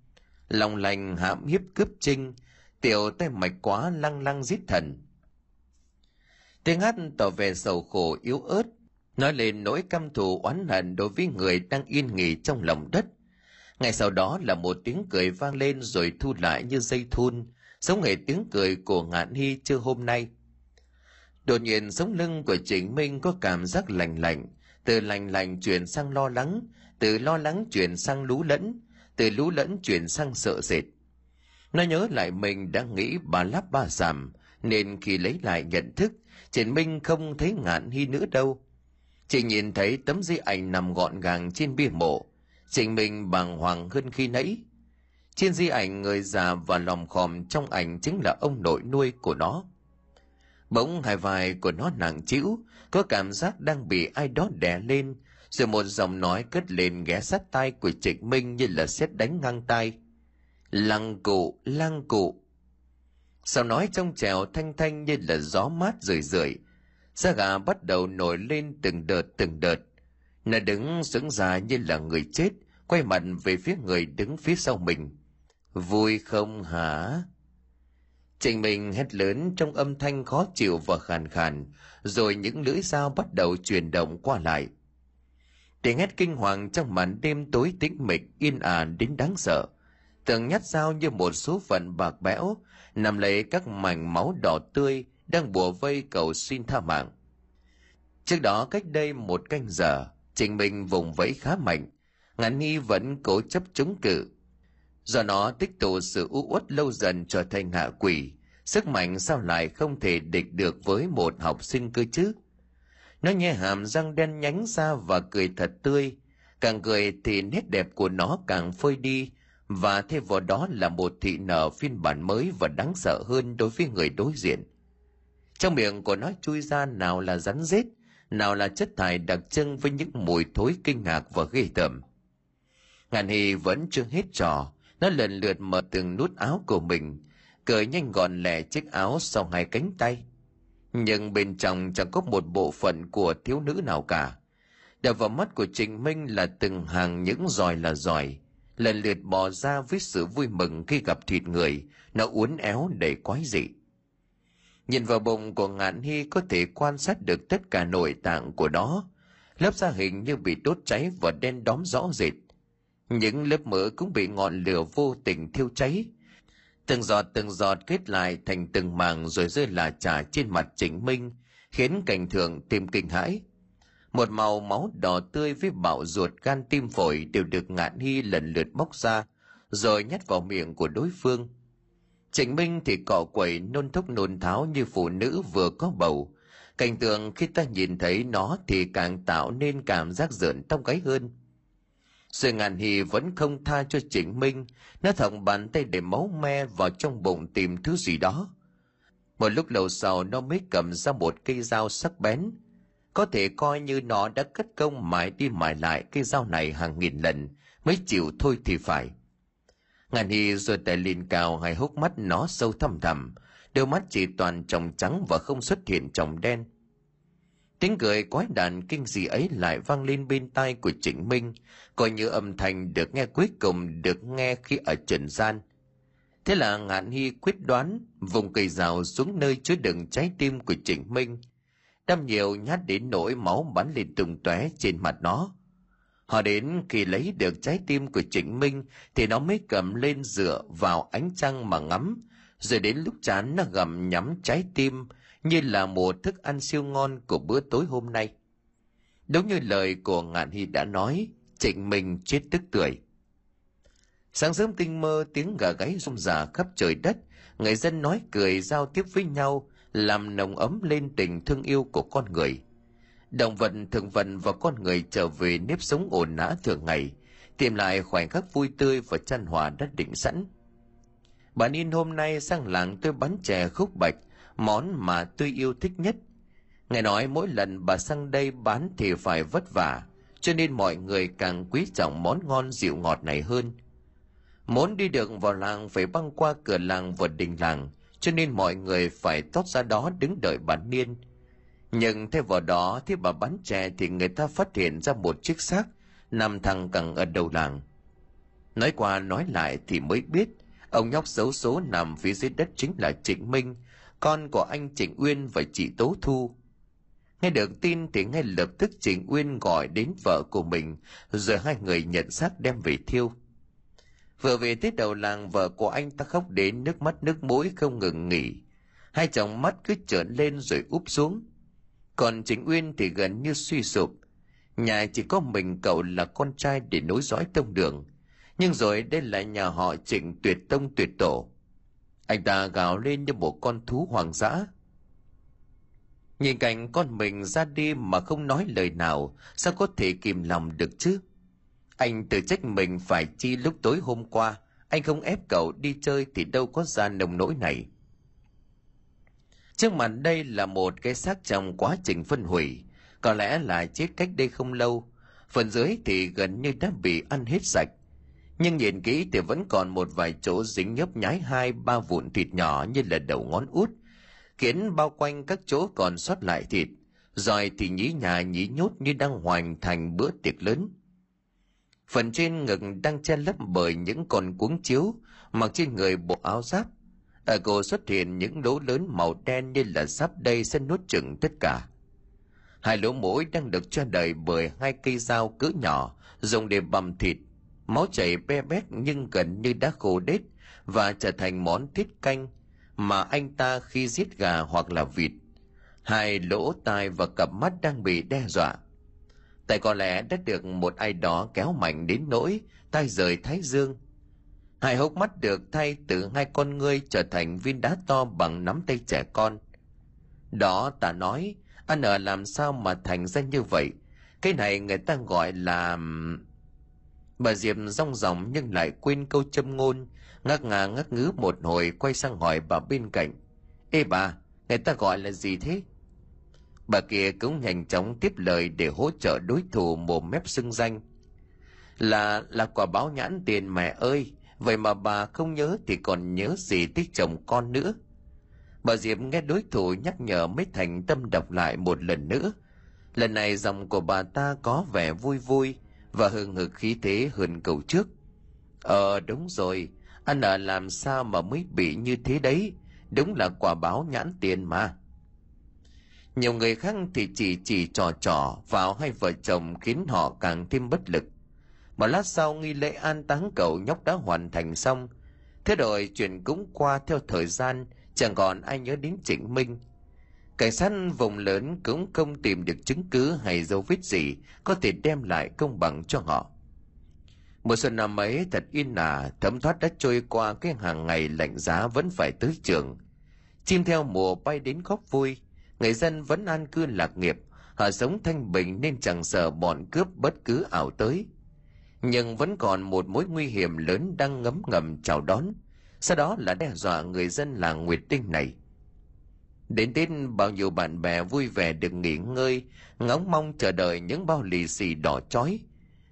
Lòng lành hãm hiếp cướp trinh, tiểu tay mạch quá lăng lăng giết thần tiếng hát tỏ vẻ sầu khổ, yếu ớt, nói lên nỗi căm thù oán hận đối với người đang yên nghỉ trong lòng đất. Ngay sau đó là một tiếng cười vang lên rồi thu lại như dây thun, giống hệt tiếng cười của ngạn hy chưa hôm nay. Đột nhiên, sống lưng của trịnh minh có cảm giác lành lạnh, từ lành lạnh chuyển sang lo lắng, từ lo lắng chuyển sang lú lẫn, từ lú lẫn chuyển sang sợ sệt. Nó nhớ lại mình đã nghĩ bà lắp ba giảm, nên khi lấy lại nhận thức trịnh minh không thấy ngạn hy nữa đâu. Chỉ nhìn thấy tấm di ảnh nằm gọn gàng trên bia mộ. Trịnh minh bàng hoàng hơn khi nãy. Trên di ảnh người già và lòm khòm trong ảnh chính là ông nội nuôi của nó. Bỗng hai vai của nó nặng trĩu, có cảm giác đang bị ai đó đè lên, rồi một giọng nói cất lên ghé sát tai của trịnh minh như là xét đánh ngang tai. Lăng cụ lăng cụ sao nói trong trèo thanh thanh như là gió mát rười rượi da gà bắt đầu nổi lên từng đợt từng đợt nó đứng sững ra như là người chết quay mặt về phía người đứng phía sau mình vui không hả Trình mình hét lớn trong âm thanh khó chịu và khàn khàn, rồi những lưỡi dao bắt đầu chuyển động qua lại. Tiếng hét kinh hoàng trong màn đêm tối tĩnh mịch yên ả đến đáng sợ. Từng nhát dao như một số phận bạc bẽo, nằm lấy các mảnh máu đỏ tươi đang bùa vây cầu xin tha mạng. Trước đó cách đây một canh giờ, Trình Minh vùng vẫy khá mạnh, ngạn nghi vẫn cố chấp chống cự. Do nó tích tụ sự u uất lâu dần trở thành hạ quỷ, sức mạnh sao lại không thể địch được với một học sinh cơ chứ nó nhe hàm răng đen nhánh ra và cười thật tươi càng cười thì nét đẹp của nó càng phơi đi và thêm vào đó là một thị nở phiên bản mới và đáng sợ hơn đối với người đối diện. Trong miệng của nó chui ra nào là rắn rết, nào là chất thải đặc trưng với những mùi thối kinh ngạc và ghê tởm. Ngàn hy vẫn chưa hết trò, nó lần lượt mở từng nút áo của mình, cởi nhanh gọn lẹ chiếc áo sau hai cánh tay. Nhưng bên trong chẳng có một bộ phận của thiếu nữ nào cả. Đập vào mắt của trịnh minh là từng hàng những giỏi là giỏi lần lượt bò ra với sự vui mừng khi gặp thịt người. Nó uốn éo đầy quái dị. Nhìn vào bụng của ngạn hy có thể quan sát được tất cả nội tạng của nó. Lớp da hình như bị đốt cháy và đen đóm rõ rệt. Những lớp mỡ cũng bị ngọn lửa vô tình thiêu cháy. Từng giọt từng giọt kết lại thành từng màng rồi rơi là trả trên mặt chính minh, khiến cảnh thượng tìm kinh hãi một màu máu đỏ tươi với bạo ruột gan tim phổi đều được ngạn hy lần lượt bóc ra, rồi nhét vào miệng của đối phương. Trịnh minh thì cọ quẩy nôn thốc nôn tháo như phụ nữ vừa có bầu. Cảnh tượng khi ta nhìn thấy nó thì càng tạo nên cảm giác rợn tóc gáy hơn. Sự ngàn hì vẫn không tha cho trịnh minh, nó thòng bàn tay để máu me vào trong bụng tìm thứ gì đó. Một lúc lâu sau, nó mới cầm ra một cây dao sắc bén có thể coi như nó đã cất công mãi đi mãi lại cây dao này hàng nghìn lần, mới chịu thôi thì phải. Ngàn hy rồi tay lên cao, hai hốc mắt nó sâu thăm thẳm, đôi mắt chỉ toàn tròng trắng và không xuất hiện tròng đen. Tiếng cười quái đản kinh dị ấy lại vang lên bên tai của trịnh minh, coi như âm thanh được nghe cuối cùng được nghe khi ở trần gian. Thế là ngạn hy quyết đoán vùng cây rào xuống nơi chứa đựng trái tim của trịnh minh đâm nhiều nhát đến nỗi máu bắn lên tung tóe trên mặt nó. Họ đến khi lấy được trái tim của trịnh minh thì nó mới cầm lên dựa vào ánh trăng mà ngắm. Rồi đến lúc chán nó gầm nhắm trái tim, như là một thức ăn siêu ngon của bữa tối hôm nay. Đúng như lời của ngạn hy đã nói, trịnh minh chết tức tuổi. Sáng sớm tinh mơ, tiếng gà gáy rung rả khắp trời đất. Người dân nói cười giao tiếp với nhau làm nồng ấm lên tình thương yêu của con người. Động vật thường vật và con người trở về nếp sống ổn nã thường ngày, tìm lại khoảnh khắc vui tươi và chăn hòa đã định sẵn. Bà in hôm nay sang làng tôi bán chè khúc bạch, món mà tôi yêu thích nhất. Nghe nói mỗi lần bà sang đây bán thì phải vất vả, cho nên mọi người càng quý trọng món ngon dịu ngọt này hơn. Muốn đi được vào làng phải băng qua cửa làng và đình làng cho nên mọi người phải tót ra đó đứng đợi bà niên. Nhưng thay vào đó thì bà bán chè thì người ta phát hiện ra một chiếc xác nằm thẳng cẳng ở đầu làng. Nói qua nói lại thì mới biết, ông nhóc xấu số nằm phía dưới đất chính là trịnh minh, con của anh trịnh uyên và chị tố thu. Nghe được tin thì ngay lập tức trịnh uyên gọi đến vợ của mình, rồi hai người nhận xác đem về thiêu vừa về tới đầu làng, vợ của anh ta khóc đến nước mắt nước mũi không ngừng nghỉ. Hai chồng mắt cứ trợn lên rồi úp xuống. Còn chính uyên thì gần như suy sụp. Nhà chỉ có mình cậu là con trai để nối dõi tông đường. Nhưng rồi đây là nhà họ trịnh tuyệt tông tuyệt tổ. Anh ta gào lên như một con thú hoang dã. Nhìn cảnh con mình ra đi mà không nói lời nào, sao có thể kìm lòng được chứ? Anh tự trách mình phải chi lúc tối hôm qua. Anh không ép cậu đi chơi thì đâu có ra nồng nỗi này. Trước mặt đây là một cái xác trong quá trình phân hủy. Có lẽ là chết cách đây không lâu. Phần dưới thì gần như đã bị ăn hết sạch. Nhưng nhìn kỹ thì vẫn còn một vài chỗ dính nhấp nhái hai, ba vụn thịt nhỏ như là đầu ngón út, khiến bao quanh các chỗ còn sót lại thịt. Rồi thì nhí nhà nhí nhốt như đang hoàn thành bữa tiệc lớn phần trên ngực đang che lấp bởi những con cuống chiếu, mặc trên người bộ áo giáp. Ở cổ xuất hiện những lỗ lớn màu đen như là sắp đây sẽ nuốt chừng tất cả. Hai lỗ mũi đang được cho đời bởi hai cây dao cỡ nhỏ, dùng để bầm thịt. Máu chảy be bét nhưng gần như đã khô đết và trở thành món tiết canh mà anh ta khi giết gà hoặc là vịt. Hai lỗ tai và cặp mắt đang bị đe dọa tại có lẽ đã được một ai đó kéo mạnh đến nỗi tay rời thái dương. Hai hốc mắt được thay từ hai con ngươi trở thành viên đá to bằng nắm tay trẻ con. Đó ta nói, anh ở làm sao mà thành ra như vậy? Cái này người ta gọi là, bà diệp rong ròng nhưng lại quên câu châm ngôn ngắc ngà ngắc ngứ một hồi quay sang hỏi bà bên cạnh. Ê bà, người ta gọi là gì thế? Bà kia cũng nhanh chóng tiếp lời để hỗ trợ đối thủ mồm mép xưng danh. Là là quả báo nhãn tiền mẹ ơi, vậy mà bà không nhớ thì còn nhớ gì tới chồng con nữa. Bà diệp nghe đối thủ nhắc nhở mới thành tâm đọc lại một lần nữa. Lần này dòng của bà ta có vẻ vui vui và hừng hực khí thế hơn cầu trước. Ờ đúng rồi, anh ở làm sao mà mới bị như thế đấy? Đúng là quả báo nhãn tiền mà nhiều người khác thì chỉ chỉ trò trò vào hai vợ chồng khiến họ càng thêm bất lực. Một lát sau, nghi lễ an táng cậu nhóc đã hoàn thành xong. Thế rồi chuyện cũng qua theo thời gian, chẳng còn ai nhớ đến trịnh minh. Cảnh sát vùng lớn cũng không tìm được chứng cứ hay dấu vết gì có thể đem lại công bằng cho họ. Mùa xuân năm ấy thật yên ả, thấm thoát đã trôi qua cái hàng ngày lạnh giá vẫn phải tới trường. Chim theo mùa bay đến khóc vui người dân vẫn an cư lạc nghiệp, họ sống thanh bình nên chẳng sợ bọn cướp bất cứ ảo tới. Nhưng vẫn còn một mối nguy hiểm lớn đang ngấm ngầm chào đón, sau đó là đe dọa người dân làng nguyệt tinh này. Đến tết, bao nhiêu bạn bè vui vẻ được nghỉ ngơi, ngóng mong chờ đợi những bao lì xì đỏ chói.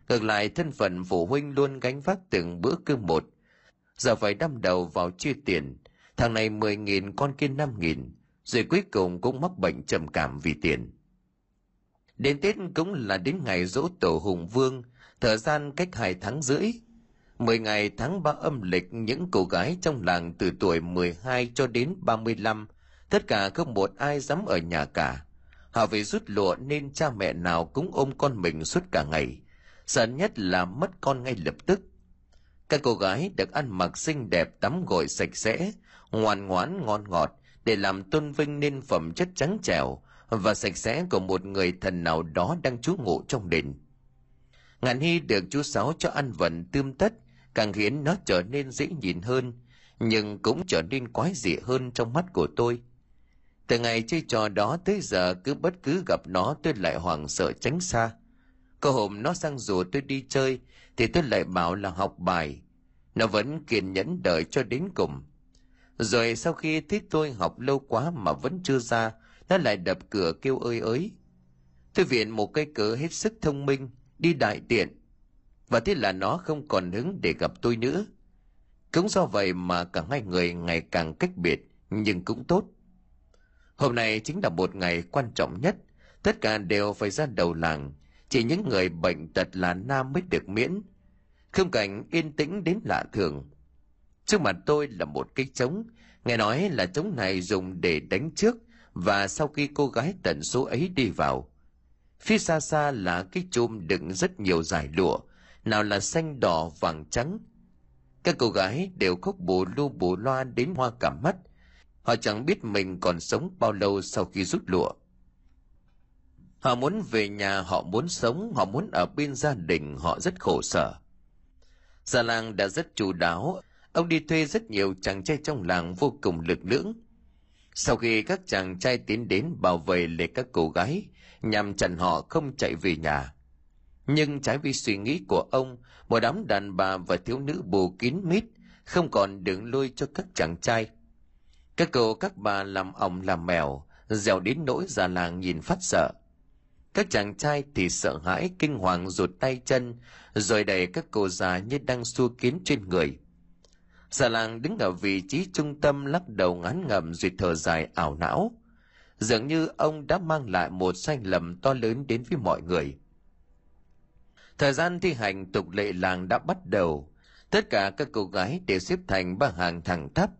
Ngược lại, thân phận phụ huynh luôn gánh vác từng bữa cơm một giờ phải đâm đầu vào chia tiền. Thằng này mười nghìn, con kia năm nghìn rồi cuối cùng cũng mắc bệnh trầm cảm vì tiền đến tết cũng là đến ngày dỗ tổ hùng vương thời gian cách hai tháng rưỡi mười ngày tháng ba âm lịch những cô gái trong làng từ tuổi 12 cho đến 35, tất cả không một ai dám ở nhà cả. Họ vì rút lụa nên cha mẹ nào cũng ôm con mình suốt cả ngày. Sợ nhất là mất con ngay lập tức. Các cô gái được ăn mặc xinh đẹp tắm gội sạch sẽ, ngoan ngoãn ngon ngọt để làm tôn vinh nên phẩm chất trắng trẻo và sạch sẽ của một người thần nào đó đang trú ngụ trong đền. Ngạn Hy được chú Sáu cho ăn vận tươm tất, càng khiến nó trở nên dễ nhìn hơn, nhưng cũng trở nên quái dị hơn trong mắt của tôi. Từ ngày chơi trò đó tới giờ cứ bất cứ gặp nó tôi lại hoảng sợ tránh xa. Có hôm nó sang rủ tôi đi chơi thì tôi lại bảo là học bài. Nó vẫn kiên nhẫn đợi cho đến cùng. Rồi sau khi thích tôi học lâu quá mà vẫn chưa ra, nó lại đập cửa kêu ơi ới. Tôi viện một cây cớ hết sức thông minh, đi đại tiện. Và thế là nó không còn hứng để gặp tôi nữa. Cũng do vậy mà cả hai người ngày càng cách biệt nhưng cũng tốt. Hôm nay chính là một ngày quan trọng nhất. Tất cả đều phải ra đầu làng. Chỉ những người bệnh tật là nam mới được miễn. Khung cảnh yên tĩnh đến lạ thường trước mặt tôi là một cái trống nghe nói là trống này dùng để đánh trước và sau khi cô gái tận số ấy đi vào Phía xa xa là cái chum đựng rất nhiều giải lụa, nào là xanh đỏ vàng trắng. Các cô gái đều khóc bù lu bù loa đến hoa cả mắt. Họ chẳng biết mình còn sống bao lâu sau khi rút lụa. Họ muốn về nhà, họ muốn sống, họ muốn ở bên gia đình, họ rất khổ sở. Gia làng đã rất chu đáo, ông đi thuê rất nhiều chàng trai trong làng vô cùng lực lưỡng. Sau khi các chàng trai tiến đến bảo vệ lấy các cô gái, nhằm chặn họ không chạy về nhà. Nhưng trái với suy nghĩ của ông, một đám đàn bà và thiếu nữ bù kín mít, không còn đường lui cho các chàng trai. Các cô các bà làm ổng làm mèo, dẻo đến nỗi già làng nhìn phát sợ. Các chàng trai thì sợ hãi kinh hoàng rụt tay chân, rồi đẩy các cô già như đang xua kiến trên người. Già làng đứng ở vị trí trung tâm lắc đầu ngán ngầm rồi thở dài ảo não. Dường như ông đã mang lại một sai lầm to lớn đến với mọi người. Thời gian thi hành tục lệ làng đã bắt đầu. Tất cả các cô gái đều xếp thành ba hàng thẳng thấp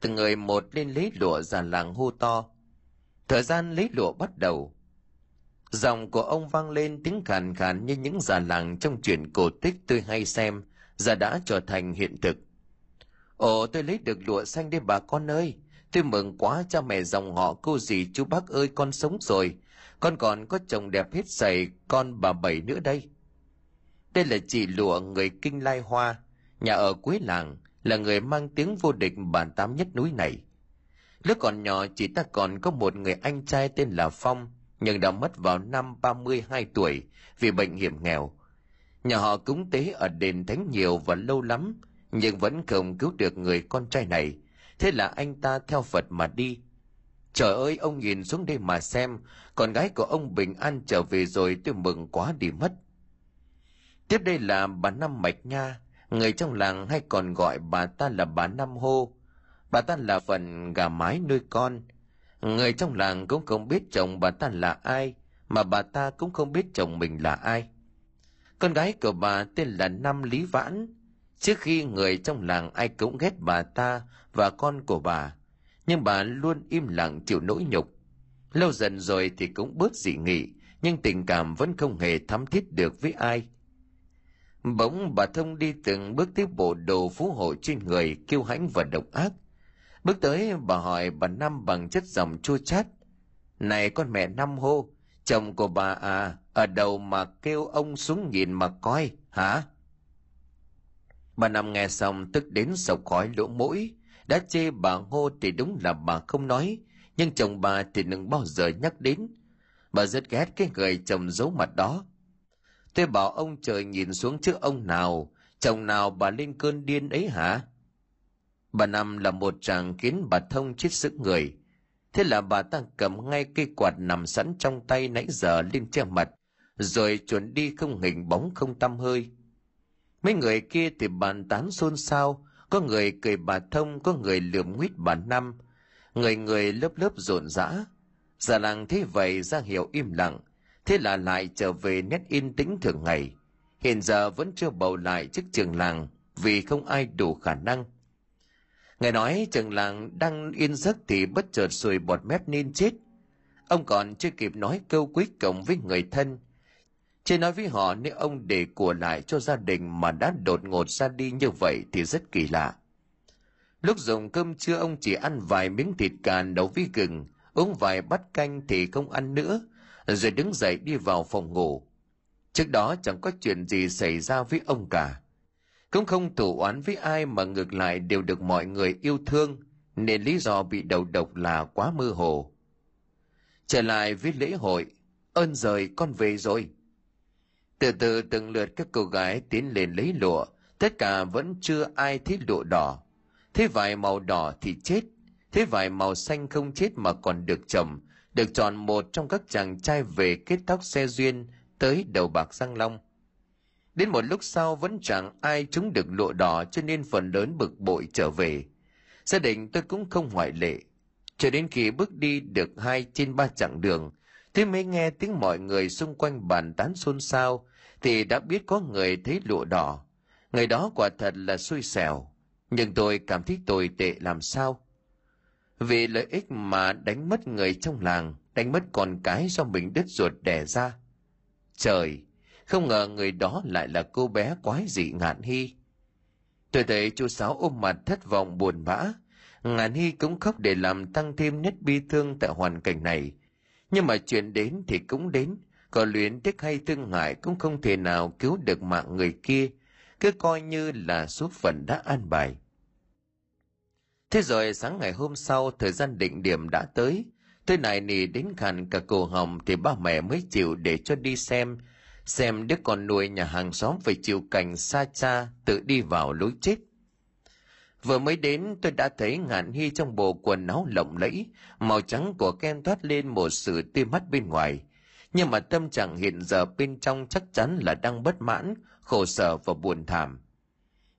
từng người một lên lấy lụa già làng hô to. Thời gian lấy lụa bắt đầu. Dòng của ông vang lên tiếng khàn khàn như những già làng trong chuyện cổ tích tôi hay xem, giờ đã trở thành hiện thực ồ tôi lấy được lụa xanh đây bà con ơi Tôi mừng quá cha mẹ dòng họ cô gì chú bác ơi con sống rồi. Con còn có chồng đẹp hết sầy, con bà bảy nữa đây. Đây là chị lụa người kinh lai hoa, nhà ở cuối làng, là người mang tiếng vô địch bản tám nhất núi này lúc còn nhỏ chị ta còn có một người anh trai tên là phong nhưng đã mất vào năm 32 tuổi vì bệnh hiểm nghèo nhà họ cúng tế ở đền thánh nhiều và lâu lắm nhưng vẫn không cứu được người con trai này. Thế là anh ta theo phật mà đi. Trời ơi, ông nhìn xuống đây mà xem, con gái của ông bình an trở về rồi tôi mừng quá đi mất. Tiếp đây là bà năm mạch nha, người trong làng hay còn gọi bà ta là bà năm hô. Bà ta là phần gà mái nuôi con. Người trong làng cũng không biết chồng bà ta là ai, mà bà ta cũng không biết chồng mình là ai. Con gái của bà tên là năm lý vãn trước khi người trong làng ai cũng ghét bà ta và con của bà, nhưng bà luôn im lặng chịu nỗi nhục. Lâu dần rồi thì cũng bớt dị nghị, nhưng tình cảm vẫn không hề thắm thiết được với ai. Bỗng bà thông đi từng bước tiếp bộ đồ phú hộ trên người kiêu hãnh và độc ác. Bước tới, bà hỏi bà năm bằng chất giọng chua chát, này con mẹ năm hô, chồng của bà à ở đầu mà kêu ông xuống nhìn mà coi, hả? Bà nằm nghe xong tức đến sầu khói lỗ mũi. Đã chê bà ngô thì đúng là bà không nói, nhưng chồng bà thì đừng bao giờ nhắc đến. Bà rất ghét cái người chồng giấu mặt đó. Tôi bảo ông trời nhìn xuống trước ông nào, chồng nào bà lên cơn điên ấy hả? Bà năm là một chàng khiến bà thông chết sức người. Thế là bà ta cầm ngay cây quạt nằm sẵn trong tay nãy giờ lên che mặt, rồi chuẩn đi không hình bóng không tăm hơi mấy người kia thì bàn tán xôn xao. Có người cười bà thông, có người lườm nguyết bà năm người người lớp lớp rộn rã. Già làng thế vậy ra hiệu im lặng. Thế là lại trở về nét yên tĩnh thường ngày. Hiện giờ vẫn chưa bầu lại chức trường làng, vì không ai đủ khả năng. Ngài nói trường làng đang yên giấc thì bất chợt sùi bọt mép nên chết. Ông còn chưa kịp nói câu cuối cùng với người thân chỉ nói với họ nếu ông để của lại cho gia đình mà đã đột ngột ra đi như vậy thì rất kỳ lạ. Lúc dùng cơm trưa ông chỉ ăn vài miếng thịt cà nấu với gừng, uống vài bát canh thì không ăn nữa, rồi đứng dậy đi vào phòng ngủ. Trước đó chẳng có chuyện gì xảy ra với ông cả. Cũng không thủ oán với ai mà ngược lại đều được mọi người yêu thương, nên lý do bị đầu độc là quá mơ hồ. Trở lại với lễ hội, ơn rời con về rồi. Từ từ từng lượt các cô gái tiến lên lấy lụa, tất cả vẫn chưa ai thấy lụa đỏ. Thế vài màu đỏ thì chết, thế vài màu xanh không chết mà còn được chồng, được chọn một trong các chàng trai về kết tóc xe duyên tới đầu bạc răng long. Đến một lúc sau vẫn chẳng ai trúng được lụa đỏ cho nên phần lớn bực bội trở về. Gia đình tôi cũng không ngoại lệ. Cho đến khi bước đi được hai trên ba chặng đường, thế mới nghe tiếng mọi người xung quanh bàn tán xôn xao, thì đã biết có người thấy lụa đỏ. Người đó quả thật là xui xẻo, nhưng tôi cảm thấy tồi tệ làm sao? Vì lợi ích mà đánh mất người trong làng, đánh mất con cái do mình đứt ruột đẻ ra. Trời, không ngờ người đó lại là cô bé quái dị ngạn hy. Tôi thấy chú sáu ôm mặt thất vọng buồn bã. Ngạn hy cũng khóc để làm tăng thêm nét bi thương tại hoàn cảnh này nhưng mà chuyện đến thì cũng đến. Có luyện tiếc hay thương hại cũng không thể nào cứu được mạng người kia. Cứ coi như là số phận đã an bài. Thế rồi sáng ngày hôm sau, thời gian định điểm đã tới. Tôi nài nỉ đến khàn cả cổ hồng thì ba mẹ mới chịu để cho đi xem. Xem đứa con nuôi nhà hàng xóm phải chịu cảnh xa cha tự đi vào lối chết vừa mới đến, tôi đã thấy ngạn hy trong bộ quần áo lộng lẫy, màu trắng của ken thoát lên một sự tươi mắt bên ngoài. Nhưng mà tâm trạng hiện giờ bên trong chắc chắn là đang bất mãn, khổ sở và buồn thảm.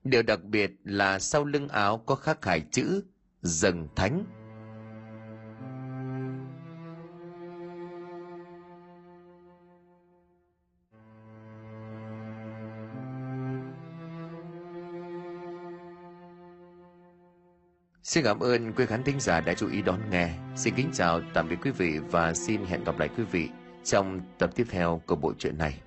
Điều đặc biệt là sau lưng áo có khắc hải chữ, dần thánh Xin cảm ơn quý khán thính giả đã chú ý đón nghe. Xin kính chào, tạm biệt quý vị và xin hẹn gặp lại quý vị trong tập tiếp theo của bộ truyện này